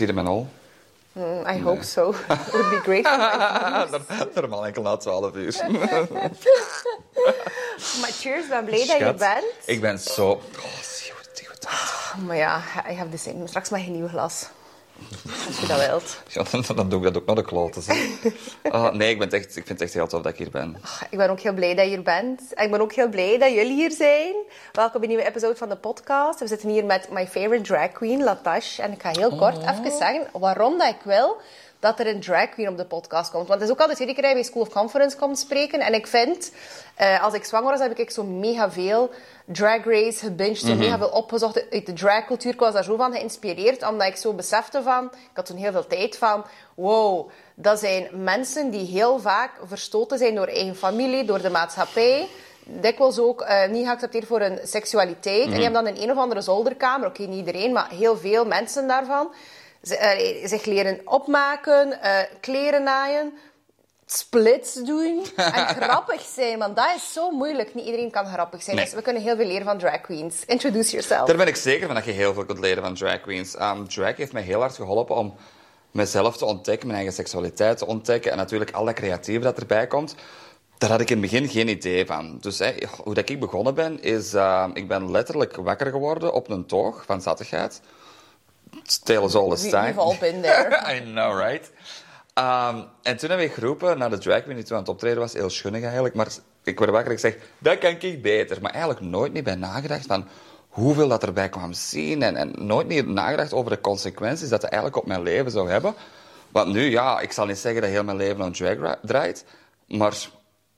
Zie je me al? Mm, I hope so. It would be great for. Normaal enkel na 12 uur. Maar cheers, ben blij dat je Schat, bent. Ik ben zo... Oh, zie goed, zie goed. Maar ja, I have the same. Straks mag je een nieuw glas. Als je dat wilt. Ja, dan, doe ik dat ook naar de kloten. Ah, nee, ik, ben echt, ik vind het echt heel tof dat ik hier ben. Ik ben ook heel blij dat je hier bent. En ik ben ook heel blij dat jullie hier zijn. Welkom bij een nieuwe episode van de podcast. We zitten hier met my favorite drag queen, Latash. En ik ga heel kort even zeggen waarom dat ik wil dat er een drag queen op de podcast komt. Want het is ook altijd iedere keer dat je bij School of Conference komt spreken. En ik vind, eh, als ik zwanger was, heb ik zo mega veel drag race gebinged. Zo mega veel opgezocht uit de dragcultuur. Ik was daar zo van geïnspireerd, omdat ik zo besefte van... Ik had toen heel veel tijd van... Wow, dat zijn mensen die heel vaak verstoten zijn door eigen familie, door de maatschappij dikwijls ook eh, niet geaccepteerd voor hun seksualiteit. En die hebben dan in een of andere zolderkamer, oké, niet iedereen, maar heel veel mensen daarvan, zich leren opmaken, eh, kleren naaien, splits doen en grappig zijn. Want dat is zo moeilijk. Niet iedereen kan grappig zijn. Nee. Dus we kunnen heel veel leren van drag queens. Introduce yourself. Daar ben ik zeker van dat je heel veel kunt leren van drag queens. Um, drag heeft mij heel hard geholpen om mezelf te ontdekken, mijn eigen seksualiteit te ontdekken en natuurlijk al dat creatieve dat erbij komt. Daar had ik in het begin geen idee van. Dus hè, hoe dat ik begonnen ben, is... uh, ik ben letterlijk wakker geworden op een toog van zattigheid. Tale is all the time. we've all been there. I know, right? Um, en toen heb ik geroepen naar de drag queen die toen aan het optreden was. Heel schunnig eigenlijk. Maar ik word wakker en ik zeg, dat kan ik beter. Maar eigenlijk nooit niet bij nagedacht van hoeveel dat erbij kwam zien. En, en nooit niet nagedacht over de consequenties dat het eigenlijk op mijn leven zou hebben. Want nu, ja, ik zal niet zeggen dat heel mijn leven om drag ra- draait. Maar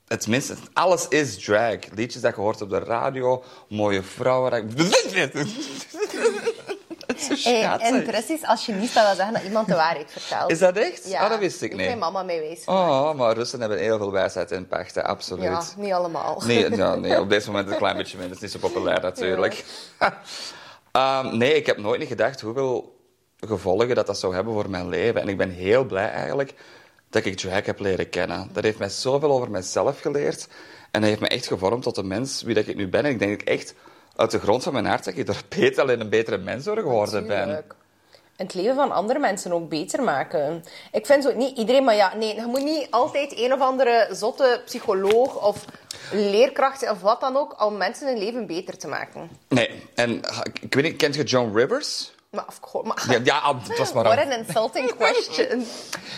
het minste, alles is drag. Liedjes dat je hoort op de radio, mooie vrouwen. dat- En precies, als je niet wil zeggen dat iemand de waarheid vertelt. Is dat echt? Ja, Oh, dat wist ik niet. mijn mama mij wijs. Oh, maar Russen hebben heel veel wijsheid in pachten, absoluut. Ja, niet allemaal. Nee, ja, nee, op dit moment een klein beetje minder. Het is niet zo populair natuurlijk. Ehm, nee, ik heb nooit niet gedacht hoeveel gevolgen dat dat zou hebben voor mijn leven. En ik ben heel blij eigenlijk dat ik drag heb leren kennen. Dat heeft mij zoveel over mezelf geleerd. En dat heeft me echt gevormd tot de mens wie dat ik nu ben. En ik denk dat ik echt uit de grond van mijn hart dat ik door beter alleen een betere mens door geworden ben. En het leven van andere mensen ook beter maken. Ik vind zo niet iedereen, maar ja, nee, je moet niet altijd een of andere zotte psycholoog of leerkracht of wat dan ook om mensen hun leven beter te maken. Nee, en ik weet niet, kent je Joan Rivers? Maar of course, maar... Ja, ja het was maar What een- an insulting question.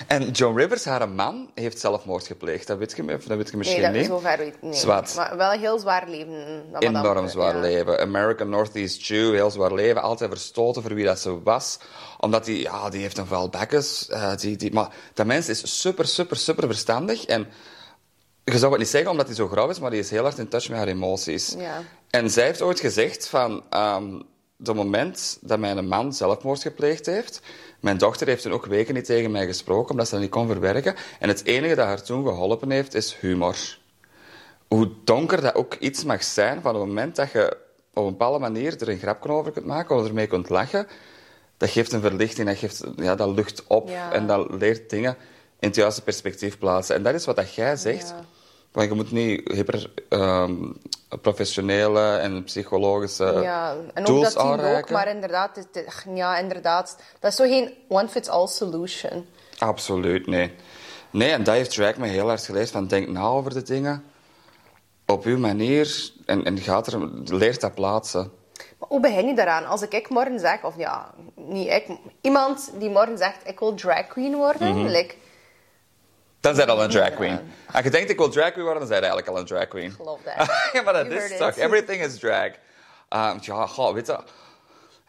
En Joan Rivers, haar man, heeft zelfmoord gepleegd. Dat weet je, dat weet je misschien Nee, dat niet. zover weet nee. Zwart. Maar wel een heel zwaar leven. dat Enorm zwaar ja. leven. American Northeast Jew, heel zwaar leven. Altijd verstoten voor wie dat ze was. Omdat die, ja, die heeft een vuil bekkens. eh, die, die, maar dat mens is super, super, super verstandig. En je zou het niet zeggen omdat hij zo grauw is, maar die is heel hard in touch met haar emoties. Ja. En zij heeft ooit gezegd van... ehm het moment dat mijn man zelfmoord gepleegd heeft... Mijn dochter heeft toen ook weken niet tegen mij gesproken, omdat ze dat niet kon verwerken. En het enige dat haar toen geholpen heeft, is humor. Hoe donker dat ook iets mag zijn, van het moment dat je op een bepaalde manier er een grapje over kunt maken, of ermee kunt lachen, dat geeft een verlichting, dat, geeft, ja, dat lucht op Ja. en dat leert dingen in het juiste perspectief plaatsen. En dat is wat dat jij zegt. Ja. Want je moet niet hyper ehm, professionele en psychologische Ja, en ook tools dat we ook, aanreiken. maar inderdaad, het, het- ja, inderdaad, dat is zo geen one-fits-all solution. Absoluut, nee. Nee, en dat heeft Drake me heel hard geleerd. Van denk na over de dingen. Op uw manier. En, en gaat er, leert dat plaatsen. Maar hoe begin je daaraan? Als ik, ik morgen zeg, of ja, niet ik, iemand die morgen zegt, ik wil drag queen worden, Mhm. like, Dan zijn al een drag queen. Als je denkt ik wil drag queen worden, dan zijn eigenlijk al een drag queen. geloof dat. ja, maar dat is toch. Everything is drag. Um, ja, goh, weet je...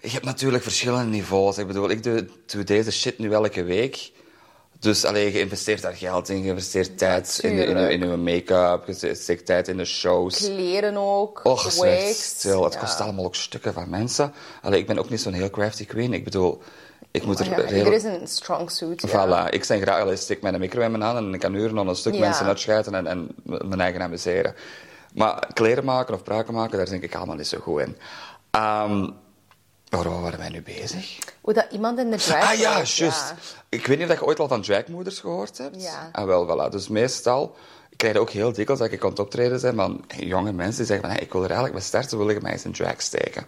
Je hebt natuurlijk verschillende niveaus. Ik bedoel, ik doe, doe deze shit nu elke week. Dus alleen je investeert daar geld in, je investeert tijd in, in, je make-up, je steekt tijd in de shows. kleren ook, Och, stil. Het Ja. kost allemaal ook stukken van mensen. Allee, ik ben ook niet zo'n heel crafty queen. Ik bedoel, ik moet er Ja, heel... Er is een strong suit. ja. Ik zeg graag, allee, steek mijn micro in mijn hand en ik kan uren aan een stuk Ja. mensen uitschijten en, en mijn eigen amuseren. Maar kleren maken of pruiken maken, daar denk ik allemaal niet zo goed in. Ehm waarom waren wij nu bezig? Hoe dat iemand in de drag Ah ja, juist. Ik weet niet of je ooit al van dragmoeders gehoord hebt. Ja. Ah, wel, voilà. Dus meestal, ik krijg ook heel dikwijls dat ik aan het optreden zijn van jonge mensen die zeggen van hey, ik wil er eigenlijk mee starten, wil ik mij eens in drag steken.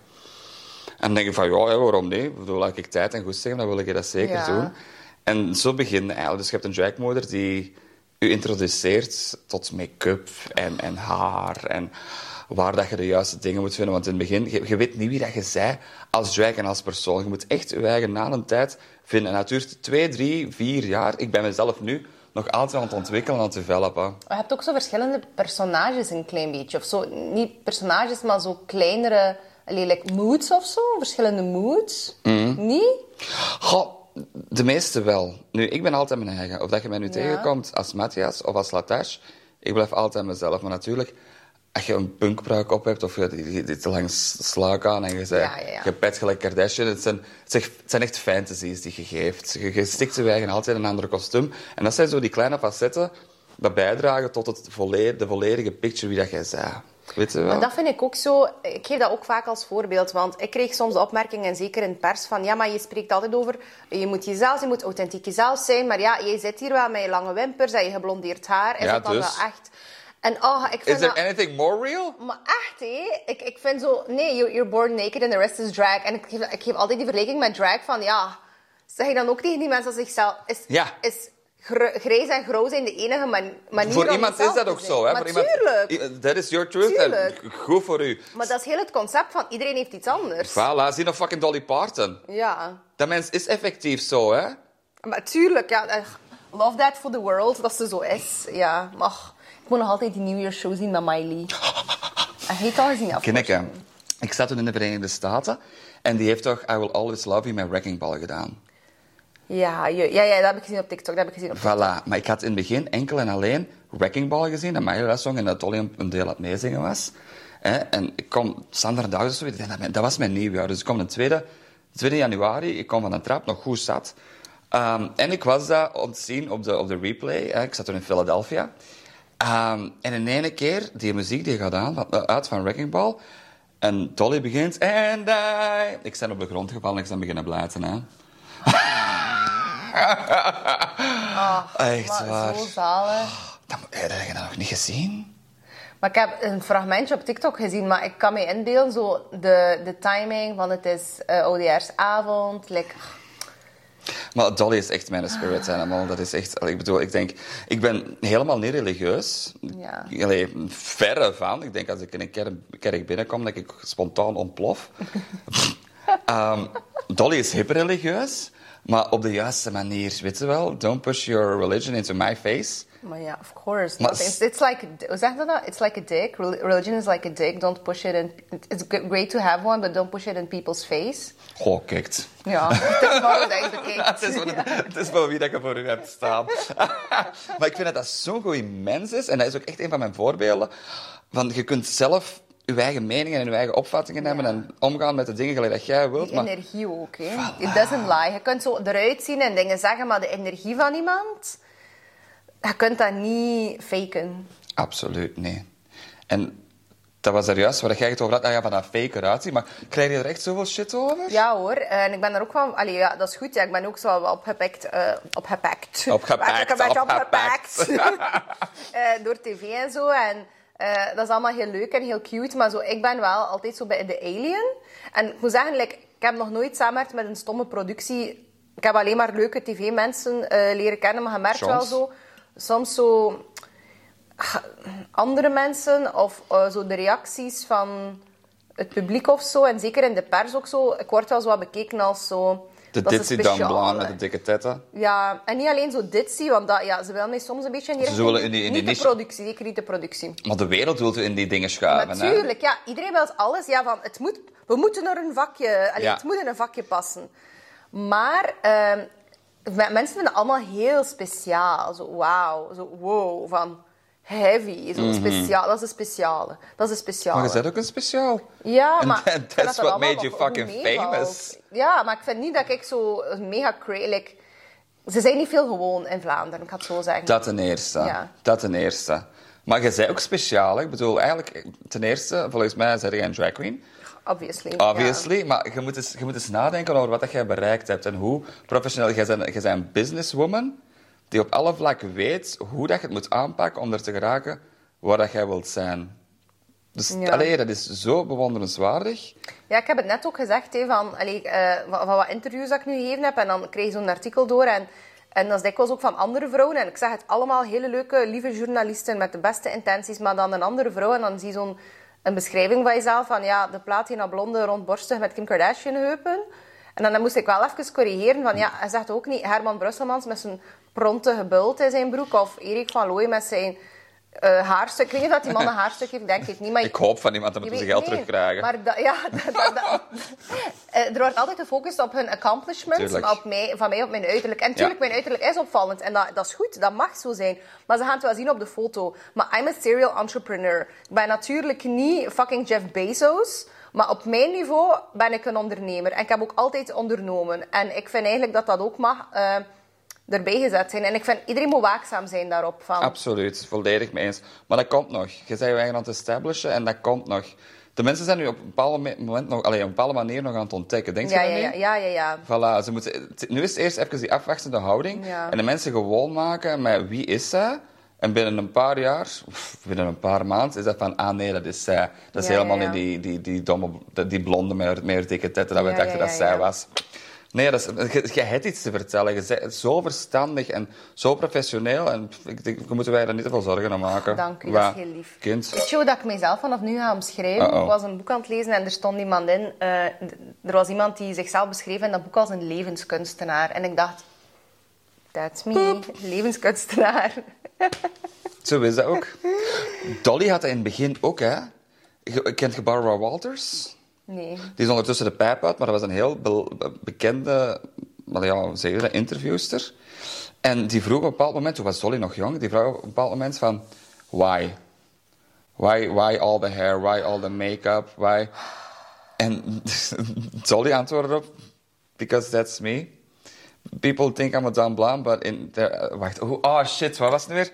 En dan denk ik van, ja, ja, waarom niet? Ik bedoel, als ik tijd en goed zeg, dan wil ik dat zeker Ja. doen. En zo begin je eigenlijk. Dus je hebt een dragmoeder die u introduceert tot make-up en, en haar en waar dat je de juiste dingen moet vinden. Want in het begin, je, je weet niet wie dat je zij als drag en als persoon. Je moet echt je eigen na een tijd vinden. En dat duurt twee, drie, vier jaar. Ik ben mezelf nu nog altijd aan het ontwikkelen en aan het developen. Je hebt ook zo verschillende personages een klein beetje. Of zo, niet personages, maar zo kleinere like moods of zo. Verschillende moods. Niet? Goh, de meeste wel. Nu, ik ben altijd mijn eigen. Of dat je mij nu tegenkomt als Matthias of als Latash, ik blijf altijd mezelf. Maar natuurlijk, als je een punkbruik op hebt of je die, die, die te lang slaak aan en je, zei, Ja, ja, ja. je pet gelijk Kardashian, het zijn, het zijn- echt fantasies die je geeft. Je, je stikt je eigen altijd in een ander kostuum. En dat zijn zo die kleine facetten dat bijdragen tot het de volledige picture wie dat jij zei. Wel? Maar dat vind ik ook zo. Ik geef dat ook vaak als voorbeeld. Want ik kreeg soms de opmerkingen, en zeker in pers, van ja, maar je spreekt altijd over je moet jezelf, je moet authentiek jezelf zijn. Maar ja, jij zit hier wel met je lange wimpers en je geblondeerd haar. Is Ja, dat dan dus? wel echt? En oh, ik Is vind there dat... anything more real? Maar echt, hé. Ik, ik vind zo... Nee, you- you're born naked and the rest is drag. En ik geef, ik geef altijd die vergelijking met drag van... Ja, zeg je dan ook tegen die mensen als zichzelf... Is, Ja. is grijs en grauw zijn de enige man- manier Voor om iemand is dat ook zo. Hè? Maar voor iemand, That is your truth. Tuurlijk. En goed voor u. Maar dat is heel het concept van iedereen heeft iets anders. Voilà, zie nog fucking Dolly Parton. Ja. Dat mens is effectief zo, hè? Maar tuurlijk, ja. Love that for the world, dat ze zo is. Ja, maar ik moet nog altijd die New Year show zien met Miley. Je het al gezien? of niet. Ik zat toen in de Verenigde Staten en die heeft toch I Will Always Love You met Wrecking Ball gedaan. Ja, je- ja, ja, dat heb ik gezien op TikTok. Dat heb ik gezien op Voilà, maar ik had in het begin enkel en alleen Wrecking Ball gezien, dat dat zong en dat Dolly een- deel aan het meezingen was. En ik kom zaterdag of zo, dat mijn- dat was mijn nieuwjaar. Dus ik kom de tweede, 2 januari, ik kom van de trap, nog goed zat. Ehm, en ik was daar om te zien op de, op de replay. Ik zat toen in Philadelphia. Ehm, en in ene keer, die muziek die gaat aan, van- uit van Wrecking Ball. En Dolly begint, and I... Ik ben op de grond gevallen en ik ben beginnen blijten, hè. Echt Maar waar. zo zalig. Dat, heb je dat nog niet gezien? Maar ik heb een fragmentje op TikTok gezien, maar ik kan me inbeelden, zo de, de timing van het is uh, oudejaarsavond. Like, Maar Dolly is echt mijn spirit animal. Dat is echt... Ik bedoel, ik denk... Ik ben helemaal niet religieus. Ja. Allee, verre van. Ik denk als ik in een kerk, kerk binnenkom, dat ik spontaan ontplof. Ehm, Dolly is hip religieus, maar op de juiste manier. Weet je wel? Don't push your religion into my face. maar ja, of course. Maar It's, it's like, hoe zeg je dat? It's like a dick. Rel- Religion is like a dick. Don't push it in... It's great to have one, but don't push it in people's face. Goh, kijk. Ja, het is dat je het is, voor, het is voor wie dat je voor u hebt staan. maar ik vind dat dat zo'n goede mens is. En dat is ook echt een van mijn voorbeelden. Van, je kunt zelf je eigen meningen en je eigen opvattingen hebben en omgaan met de dingen gelijk dat jij wilt. Maar energie ook, hè. It doesn't lie. Je kunt zo eruit zien en dingen zeggen, maar de energie van iemand... Je kunt dat niet faken. absoluut niet. En dat was er juist waar jij het over had. Ah ja, van dat fake eruit zien. Maar krijg je er echt zoveel shit over? Ja hoor, en ik ben er ook wel... Allee, ja, dat is goed. Ja, ik ben ook zo wel opgepakt. eh opgepakt. Opgepakt, Ik ben een beetje opgepakt. Eh, door tv en zo. En eh, dat is allemaal heel leuk en heel cute. Maar zo, ik ben wel altijd zo bij de Alien. En ik moet zeggen, like, ik heb nog nooit samengewerkt met een stomme productie. Ik heb alleen maar leuke tv-mensen eh, leren kennen. Maar je merkt wel zo... Soms zo... Andere mensen of eh, zo de reacties van het publiek of zo. En zeker in de pers ook zo. Ik word wel zo wat bekeken als zo... De een Dan. Blanc met de dikke tetten. Ja, en niet alleen zo ditzy, want dat, ja, ze willen mij soms een beetje in die richting. in die- in die niet de productie, zeker niet de productie. Maar de wereld wil in die dingen schuiven. Natuurlijk, ja, iedereen wil alles. Ja, van, het moet, we moeten naar een vakje, allee, Ja. het moet in een vakje passen. Maar ehm, me- mensen vinden het allemaal heel speciaal. Zo wauw, zo wow, van heavy, zo speciaal. Dat is een speciale. Dat is een speciale. Mhm. Maar je bent ook een speciaal. Ja, maar... that's dat what made you fucking famous. Ja, maar ik vind niet dat ik zo mega cra- like, Ze zijn niet veel gewoon in Vlaanderen, ik ga het zo zeggen. Dat ten eerste. Ja. Dat ten eerste. Maar je bent ook speciaal. Ik bedoel, eigenlijk, ten eerste, volgens mij ben jij een drag queen. Obviously. Obviously. Maar je moet, eens, je moet eens nadenken over wat dat jij bereikt hebt. En hoe professioneel... Jij bent, jij bent een businesswoman die op alle vlakken weet hoe dat je het moet aanpakken om er te geraken waar dat jij wilt zijn. Dus Ja. allee, dat is zo bewonderenswaardig. Ja, ik heb het net ook gezegd, hè, van, allee, eh, van, van wat interviews dat ik nu gegeven heb. En dan krijg je zo'n artikel door. En, en dat is dikwijls ook van andere vrouwen. En ik zeg het allemaal hele leuke, lieve journalisten met de beste intenties. Maar dan een andere vrouw. En dan zie je zo'n een beschrijving van jezelf. Van ja, de platina blonde, rondborstig met Kim Kardashian heupen. En dan, dan moest ik wel even corrigeren. Van ja, hij zegt ook niet Herman Brusselmans met zijn pronte bult in zijn broek. Of Erik van Looy met zijn eh, haarstuk. Ik weet niet of dat die man een haarstuk heeft, denk ik niet. Maar Ik hoop van iemand dat we zijn geld nee, terugkrijgen. Maar ja, Eh, er wordt altijd gefocust op hun accomplishments, maar op mij, van mij op mijn uiterlijk. En natuurlijk, Ja. mijn uiterlijk is opvallend. En dat, dat is goed, dat mag zo zijn. Maar ze gaan het wel zien op de foto. Maar I'm a serial entrepreneur. Ik ben natuurlijk niet fucking Jeff Bezos. Maar op mijn niveau ben ik een ondernemer. En ik heb ook altijd ondernomen. En ik vind eigenlijk dat dat ook mag eh, erbij gezet zijn. En ik vind iedereen moet waakzaam zijn daarop. Van, Absoluut, volledig mee eens. Maar dat komt nog. Je bent je eigen aan het establishen en dat komt nog. De mensen zijn nu op een bepaald me- moment nog, allee, op een bepaalde manier nog aan het ontdekken. Denk je ja, dat ja, niet? ja, ja, ja, ja. Voilà, ze moeten, nu is het eerst even die afwachtende houding. Ja. En de mensen gewoon maken met wie is zij. En binnen een paar jaar, of binnen een paar maanden, is dat van, ah nee, dat is zij. Dat is Ja, helemaal ja, ja. niet die, die, die domme, die blonde met meer dikke tetten dat we Ja, dachten ja, dat zij ja. was. Nee, dat is, je, je hebt iets te vertellen. Je bent zo verstandig en zo professioneel. En ik denk, we moeten wij daar niet te veel zorgen om maken. Dank u, dat is heel lief. Kind. Je hoe dat ik mezelf vanaf nu ga omschrijven? Uh-oh. Ik was een boek aan het lezen en er stond iemand in. eh, er was iemand die zichzelf beschreef in dat boek als een levenskunstenaar. En ik dacht, that's me, levenskunstenaar. Zo is dat ook. Dolly had dat in het begin ook, hè. Kent je Barbara Walters? Nee. Die is ondertussen de pijp uit, maar dat was een heel be- be- bekende wel ja, interviewster. En die vroeg op een bepaald moment, toen was Dolly nog jong, die vroeg op een bepaald moment van... Why? Why, why all the hair? Why all the make-up? Why? En Dolly antwoordde op... Because that's me. People think I'm a dumb blonde, but in there, wacht, oh, oh shit, wat was het nu weer?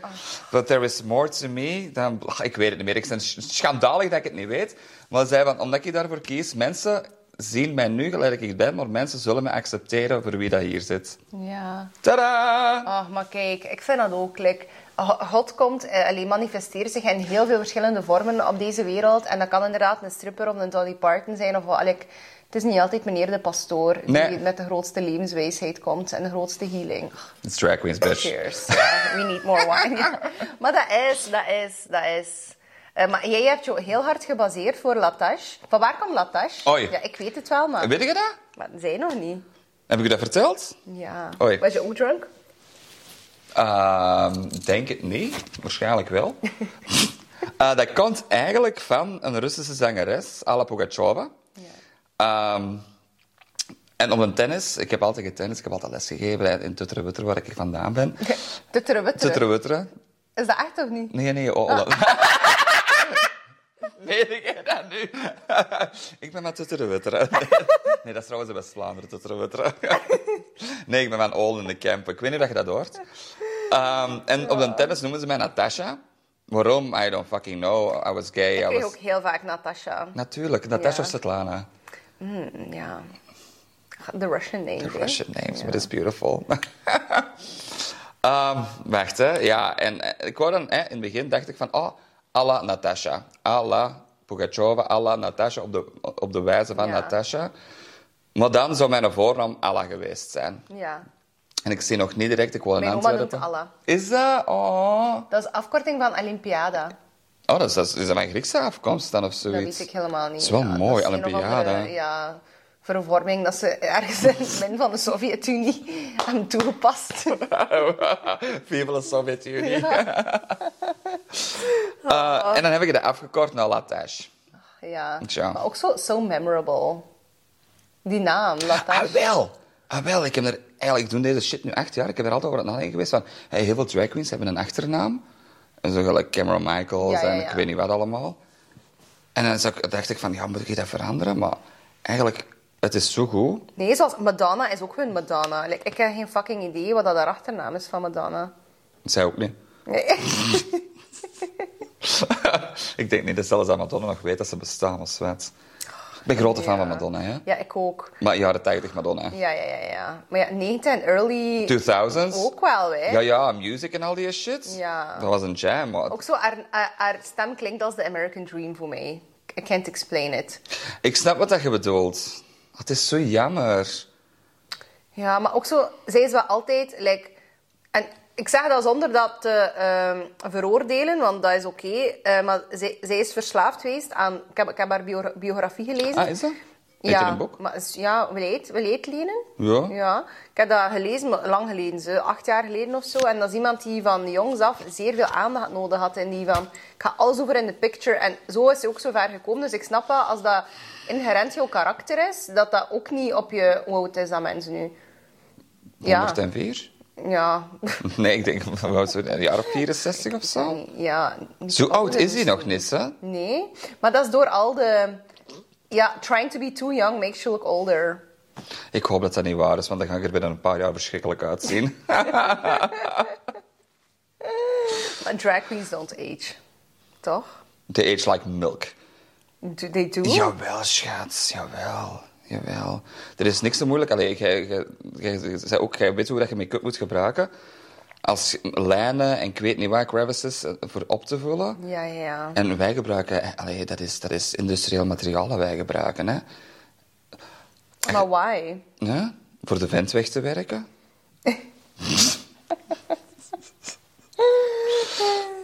But there is more to me than... ach, ik weet het niet meer, ik ben sch- schandalig dat ik het niet weet. Maar zei van, omdat ik daarvoor kies, mensen zien mij nu gelijk ik ben, maar mensen zullen mij accepteren voor wie dat hier zit. Ja. Tadaa! Ach, maar kijk, ik vind dat ook. Go- God komt, eh, alleen manifesteert zich in heel veel verschillende vormen op deze wereld. En dat kan inderdaad een stripper of een Dolly Parton zijn. Of, wat. Het is niet altijd meneer de pastoor die Nee. met de grootste levenswijsheid komt en de grootste healing. It's drag queens, bitch. Cheers. We need more wine. Ja. Maar dat is, dat is, dat is. Eh, maar jij hebt je heel hard gebaseerd voor Latache. Van waar komt Latache? Oei. Ja, ik weet het wel, maar, Weet je dat? maar zij nog niet. Heb ik u dat verteld? Ja. Oei. Was je ook drunk? Ehm, denk het niet. Waarschijnlijk wel. Eh, dat komt eigenlijk van een Russische zangeres, Alla Pugacheva. Ehm, en op een tennis, ik heb altijd getennis, ik heb altijd lesgegeven in Tutterewitter, waar ik vandaan ben. Tutterewitteren? Is dat echt of niet? Nee, nee, oh, oh. Weet ik dat nu? ik ben met Tutterewitteren. Nee, dat is trouwens in West-Vlaanderen, Tutterewitteren. Nee, ik ben van Olen in de Kempen. Ik weet niet of je dat hoort. Ehm, en op de tennis noemen ze mij Natasha. Waarom? I don't fucking know. I was gay. Ik I kreeg was... ook heel vaak Natasha. Natuurlijk, Natasha Ja. of Svetlana. Mm, ja. The Russian name. The? Russian names, Ja. but it's beautiful. Ehm, wacht, hè. Ja, en eh, ik wou dan... Hè, in het begin dacht ik van... Oh, alla Natasha. Alla Pugacheva, alla Natasha. Op de, op de wijze van. Natasha. Maar dan zou mijn voornaam Alla geweest zijn. Ja. En ik zie nog niet direct... Ik woon in Mijn oma Antwerpen. noemt Alla. Is dat? Oh. Dat is afkorting van Olympiada. Oh, dat is, dat is, is dat van Griekse afkomst dan of Dat zoiets? weet ik helemaal niet. Dat is wel Ja, mooi, dat Olympiade. Ja, vervorming dat ze ergens in het midden van de Sovjet-Unie hebben toegepast. Vive la Sovjet-Unie. Eh, en dan heb ik het afgekort naar Latash. Ja. Maar ook zo so memorable. Die naam, Ah, Latash. wel. Ah, wel. Ik heb er eigenlijk, ik doe deze shit nu acht jaar. Ik heb er altijd over aan het nadenken geweest van, hey, heel veel drag queens hebben een achternaam. En zo gelijk Cameron Michaels Ja, en ik weet niet wat allemaal. En dan dacht ik van, ja, moet ik dat veranderen? Maar eigenlijk, het is zo goed. Nee, zoals Madonna is ook hun Madonna. Like, ik heb geen fucking idee wat dat haar achternaam is van Madonna. Zij ook niet. Nee. ik denk niet dat zelfs aan Madonna nog weet dat ze bestaan als wet. Ik ben grote fan van Madonna, hè? Ja, ik ook. Maar jaren 80 Madonna. Ja, ja, ja, ja. Maar ja, 90 en early 2000s. ook wel, hè. Ja, ja, music en al die shit. Ja. Dat was een jam, maar Ook zo, haar, haar, haar stem klinkt als de American Dream voor mij. I can't explain it. ik snap wat dat je bedoelt. Het is zo jammer. Ja, maar ook zo, zij is wel altijd, like, en ik zeg dat zonder dat te ehm, veroordelen, want dat is oké, eh, maar zij, zij is verslaafd geweest aan, ik heb, ik heb haar bio- biografie gelezen. Ah, is dat? Ja, een boek? maar ja, wil je het, lenen? Ja. Ja, ik heb dat gelezen, maar lang geleden, zo, acht jaar geleden of zo. En dat is iemand die van jongs af zeer veel aandacht nodig had. En die van, ik ga alles over in de picture. En zo is hij ook zo ver gekomen. Dus ik snap wel, als dat inherent jouw karakter is, dat dat ook niet op je... Hoe oud is dat mensen nu? Ja, 104? Ja. Nee, ik denk zo, een jaar of 64 of zo. ja Zo oud is hij nog niet, hè? Nee, maar dat is door al de... Ja, trying to be too young makes you look older. Ik hoop dat dat niet waar is, want dan ga ik er binnen een paar jaar verschrikkelijk uitzien. Maar drag queens don't age. Toch? They age like milk. Do they do? Jawel, schat. Jawel. Jawel. Er is niks te moeilijk. Allee, jij, jij, jij, jij, ook, jij weet hoe dat je make-up moet gebruiken. Als lijnen en ik weet niet wat, crevices eh, voor op te vullen. Ja, ja, ja. En wij gebruiken... eh, Allee, dat is, dat is industrieel materiaal dat wij gebruiken, hè. Maar why? Ja? Voor de vent weg te werken.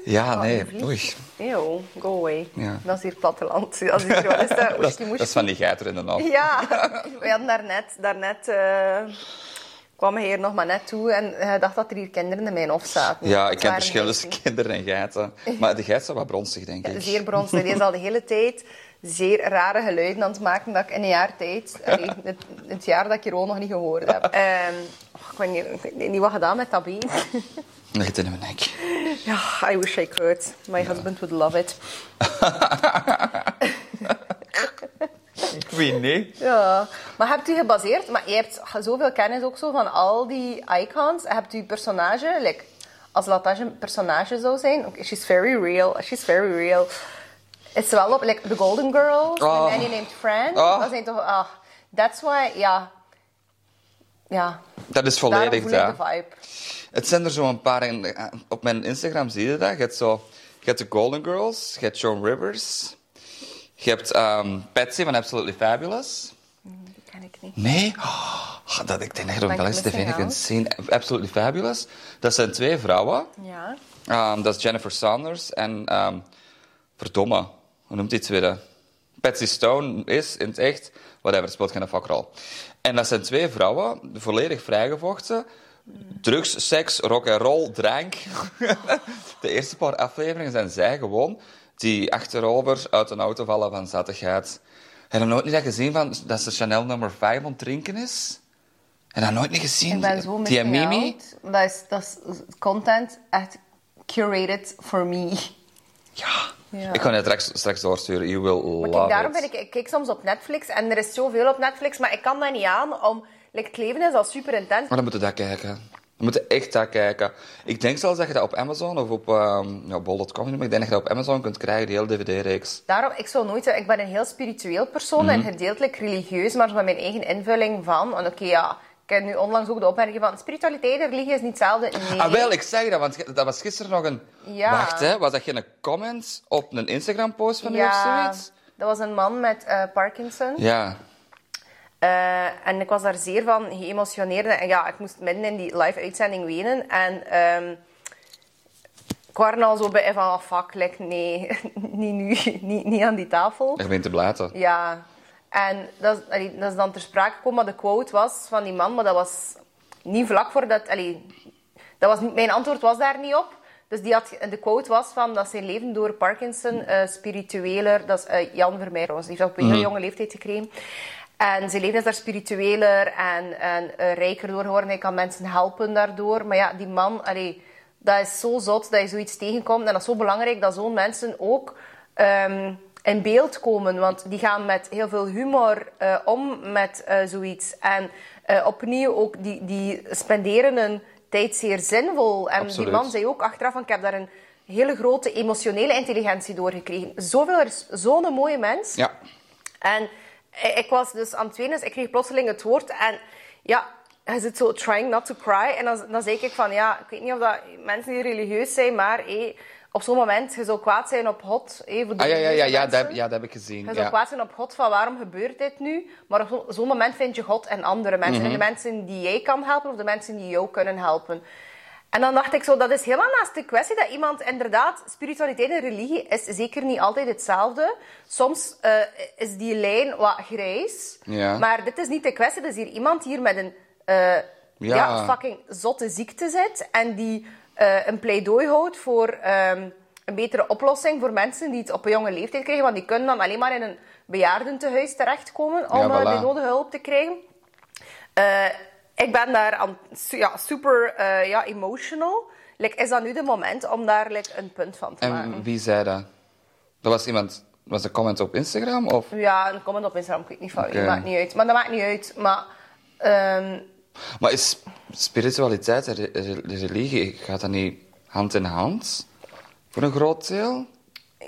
ja, nee. Oei. Eeuw, go away. Ja. Dat is hier platteland. Hier wel eens Dat, is- dat is van die geiter in de nacht. Ja, we hadden daarnet... daarnet eh kwam hij hier nog maar net toe en hij dacht dat er hier kinderen in mijn hof zaten. Ja, ik ken waren verschil tussen geiten. kinderen en geiten. Maar de geit is wel wat bronstig, denk ik. Zeer bronstig. Die is al de hele tijd zeer rare geluiden aan het maken dat ik in een jaar tijd... allee, het, het jaar dat ik hier ook nog niet gehoord heb. Ehm, gedaan met dat been. Dat ligt in mijn nek. Ja, I wish I could. My husband would love it. Ik weet niet. Ja, maar hebt u gebaseerd, maar je hebt zoveel kennis ook zo van al die icons. Hebt u personage, like, als Latage een personage zou zijn, okay, she's very real, she's very real. Is ze wel op, like, The Golden Girls, Oh. The Nanny Named Fran, Oh. dat zijn toch, ah, that's why, ja, ja, Dat is volledig dat. vibe. Het zijn er zo een paar. en, eh, Op mijn Instagram zie je dat. Je hebt, zo, je hebt de Golden Girls, je hebt Joan Rivers, je hebt ehm, Patsy van Absolutely Fabulous. Die ken ik niet. Nee? Oh, dat, ik denk dat op Ben ik missing kunt out? zien. Absolutely Fabulous. Dat zijn twee vrouwen. Ja. Ehm, dat is Jennifer Saunders en ehm verdomme, hoe noemt die tweede? Patsy Stone is in het echt, whatever, speelt geen fuckrol. En dat zijn twee vrouwen, volledig vrijgevochten. Drugs, seks, rock en roll, drank. De eerste paar afleveringen zijn zij gewoon die achterover uit een auto vallen van zattigheid. Heb je nooit niet dat gezien van dat ze Chanel nummer 5 aan het drinken is? Heb je dat nooit niet gezien? Ik ben zo Die Mimi? Dat is, dat is content echt curated for me. Ja. Ja. Ik kan het straks, straks doorsturen. You will Maar love kijk, daarom it. vind ik, ik kijk soms op Netflix en er is zoveel op Netflix, maar ik kan dat niet aan om. Like, het leven is al super intens. Maar dan moeten we dat kijken. We moeten echt dat kijken. Ik denk zelfs dat je dat op Amazon of op um, ja, bol.com, maar ik denk dat je dat op Amazon kunt krijgen, die hele DVD-reeks. Daarom, ik zou nooit zeggen, ik ben een heel spiritueel persoon en gedeeltelijk religieus, maar met mijn eigen invulling van. En oké, ja, ik heb nu onlangs ook de opmerking van spiritualiteit en religie is niet hetzelfde. Nee. Ah, wel, ik zeg dat, want dat was gisteren nog een... Ja. Wacht, hè, was dat geen comment op een Instagram-post van u of ja, zoiets? dat was een man met eh, Parkinson. Ja. Eh, en ik was daar zeer van geëmotioneerd. En ja, ik moest midden in die live-uitzending wenen. En ehm ik was al zo bij van, oh fuck, like, nee, niet nu, niet, niet aan die tafel. Ik ben te blaten. Ja, en dat, allee, dat is dan ter sprake gekomen, maar de quote was van die man, maar dat was niet vlak voordat... Allee, dat was niet, mijn antwoord was daar niet op. Dus die had, de quote was van dat zijn leven door Parkinson eh, spiritueler... Dat is eh, Jan Vermeer, trouwens. Die heeft dat op een heel jonge leeftijd gekregen. En zijn leven is daar spiritueler en, en eh, rijker door geworden. Hij kan mensen helpen daardoor. Maar ja, die man, allee, dat is zo zot dat je zoiets tegenkomt. En dat is zo belangrijk dat zo'n mensen ook ehm, in beeld komen. Want die gaan met heel veel humor eh, om met eh, zoiets. En eh, opnieuw ook, die, die spenderen hun tijd zeer zinvol. En Absoluut. die man zei ook achteraf, van, ik heb daar een hele grote emotionele intelligentie door gekregen. Zoveel, zo'n mooie mens. Ja. En ik, was dus aan het wenen, dus ik kreeg plotseling het woord. En ja, hij zit zo trying not to cry. En dan, dan zei ik van, ja, ik weet niet of dat mensen die religieus zijn, maar hé, op zo'n moment, je zou kwaad zijn op God. Hé, voor de Ah ja, ja, ja, ja, dat, heb- ja, dat heb ik gezien. Je zou Ja. kwaad zijn op God van waarom gebeurt dit nu? Maar op zo- zo'n moment vind je God en andere mensen. Mhm. En de mensen die jij kan helpen of de mensen die jou kunnen helpen. En dan dacht ik zo, dat is helemaal naast de kwestie dat iemand inderdaad... Spiritualiteit en religie is zeker niet altijd hetzelfde. Soms eh, is die lijn wat grijs. Ja. Maar dit is niet de kwestie. Er is hier iemand hier met een eh. Ja. fucking zotte ziekte zit. En die eh, een pleidooi houdt voor ehm, een betere oplossing voor mensen die het op een jonge leeftijd krijgen. Want die kunnen dan alleen maar in een bejaardentehuis terechtkomen om Ja, eh, voilà. die nodige hulp te krijgen. Eh, ik ben daar aan, ja, super eh, ja, emotional. Like, is dat nu de moment om daar like, een punt van te maken? En wie zei dat? Dat was iemand... Was een comment op Instagram? Of? Ja, een comment op Instagram, ik weet niet van maakt niet uit. Maar dat maakt niet uit. Maar ehm, Maar is spiritualiteit en re- re- religie, gaat dat niet hand in hand? Voor een groot deel?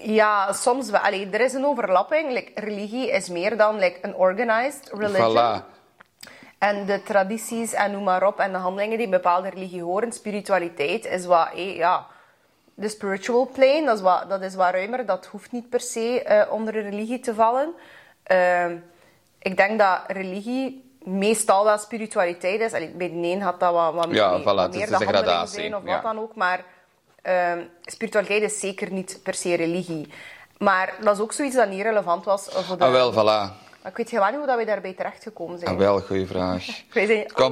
ja, soms wel. Allee, er is een overlapping. Like, religie is meer dan like, een organized religion. Voilà. En de tradities en noem maar op en de handelingen die bepaalde religie horen, spiritualiteit is wat, eh, ja, de spiritual plane, dat is wat, dat is wat ruimer. Dat hoeft niet per se eh, onder religie te vallen. Ehm, ik denk dat religie meestal wel spiritualiteit is. Allee, bij de een had dat wat, wat, Ja, meer- voilà, wat meer de gradatie, zijn of ja. wat dan ook. Maar ehm, spiritualiteit is zeker niet per se religie. Maar dat is ook zoiets dat niet relevant was voor de... Ah, wel, voilà. Maar ik weet helemaal niet hoe dat we daarbij terechtgekomen zijn. Ah, wel, goede vraag. Wij zijn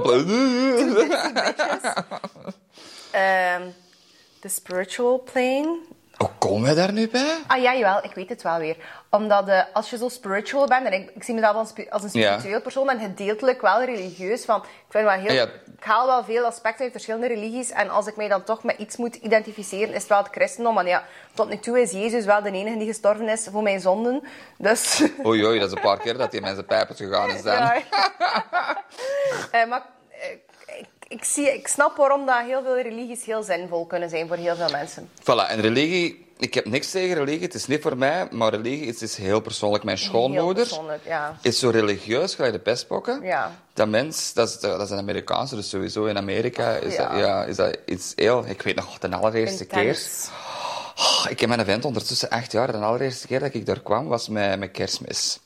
de spiritual plane. Hoe komen we daar nu bij? Ah ja, jawel, ik weet het wel weer. Omdat eh, als je zo spiritual bent, en ik, ik zie mezelf als, als een Ja. spiritueel persoon en gedeeltelijk wel religieus. Van, ik, vind wel heel, ja. ik haal wel veel aspecten uit verschillende religies. En als ik mij dan toch met iets moet identificeren, is het wel het christendom. Want ja, tot nu toe is Jezus wel de enige die gestorven is voor mijn zonden. Dus... Oei, oei, dat is een paar keer dat hij met zijn pijpers gegaan is dan. Ja. Eh, maar ik, zie, ik snap waarom dat heel veel religies heel zinvol kunnen zijn voor heel veel mensen. Voilà, en religie... Ik heb niks tegen religie, het is niet voor mij, maar religie het is heel persoonlijk. Mijn schoonmoeder persoonlijk, ja. is zo religieus, gelijk de pestpokken. Ja. Dat mens, dat is, dat is een Amerikaanse, dus sowieso in Amerika is, Ja. Dat, ja, is dat iets heel... Ik weet nog, de allereerste keer... Oh, ik heb mijn vent ondertussen acht jaar. De allereerste keer dat ik daar kwam, was met, met kerstmis.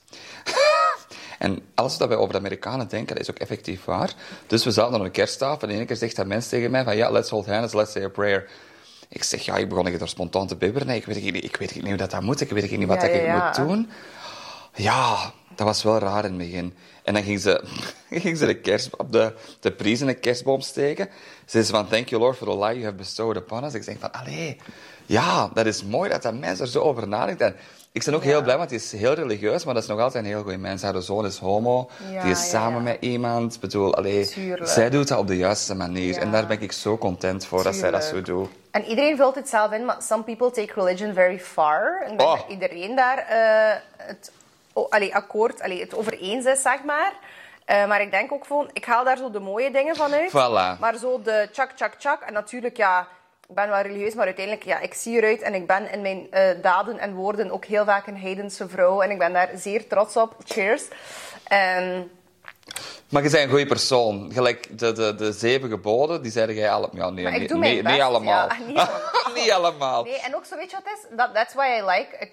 En alles wat wij over de Amerikanen denken, dat is ook effectief waar. Dus we zaten aan een kersttafel en één keer zegt dat mens tegen mij van ja, let's hold hands, let's say a prayer. Ik zeg, ja, ik begon er spontaan te bibberen. Nee, ik weet niet, ik weet niet hoe dat, dat moet. Ik weet niet wat Ja, dat ik ja. moet doen. Ja, dat was wel raar in het begin. En dan ging ze, ging ze de, kerst, op de, de prijs in de kerstboom steken. Ze zei van, thank you Lord for the light you have bestowed upon us. Ik zeg van, allee, ja, dat is mooi dat dat mens er zo over nadenkt. En ik ben ook heel blij, want hij is heel religieus, maar dat is nog altijd een heel goede mens. Haar zoon is homo, Ja, die is ja, samen met iemand. Ik bedoel, allee, Tuurlijk. zij doet dat op de juiste manier. En daar ben ik zo content voor dat zij dat zo doet. En iedereen vult het zelf in, maar some people take religion very far. En Oh. iedereen daar eh, het o- allee, akkoord, allee, het over eens is, zeg maar. Eh, maar ik denk ook van, ik haal daar zo de mooie dingen van uit. Voilà. Maar zo de tjak, tjak, tjak. En natuurlijk, ja, ik ben wel religieus, maar uiteindelijk, ja, ik zie eruit en ik ben in mijn eh, daden en woorden ook heel vaak een heidense vrouw. En ik ben daar zeer trots op. Cheers. En Maar je bent een goede persoon. Gelijk de, de, de zeven geboden, die zeiden jij allemaal. Ja, nee, ik nee, nee, niet allemaal. ja. Niet niet allemaal. Nee, en ook zo, weet je wat het is? Dat, that's why I like a,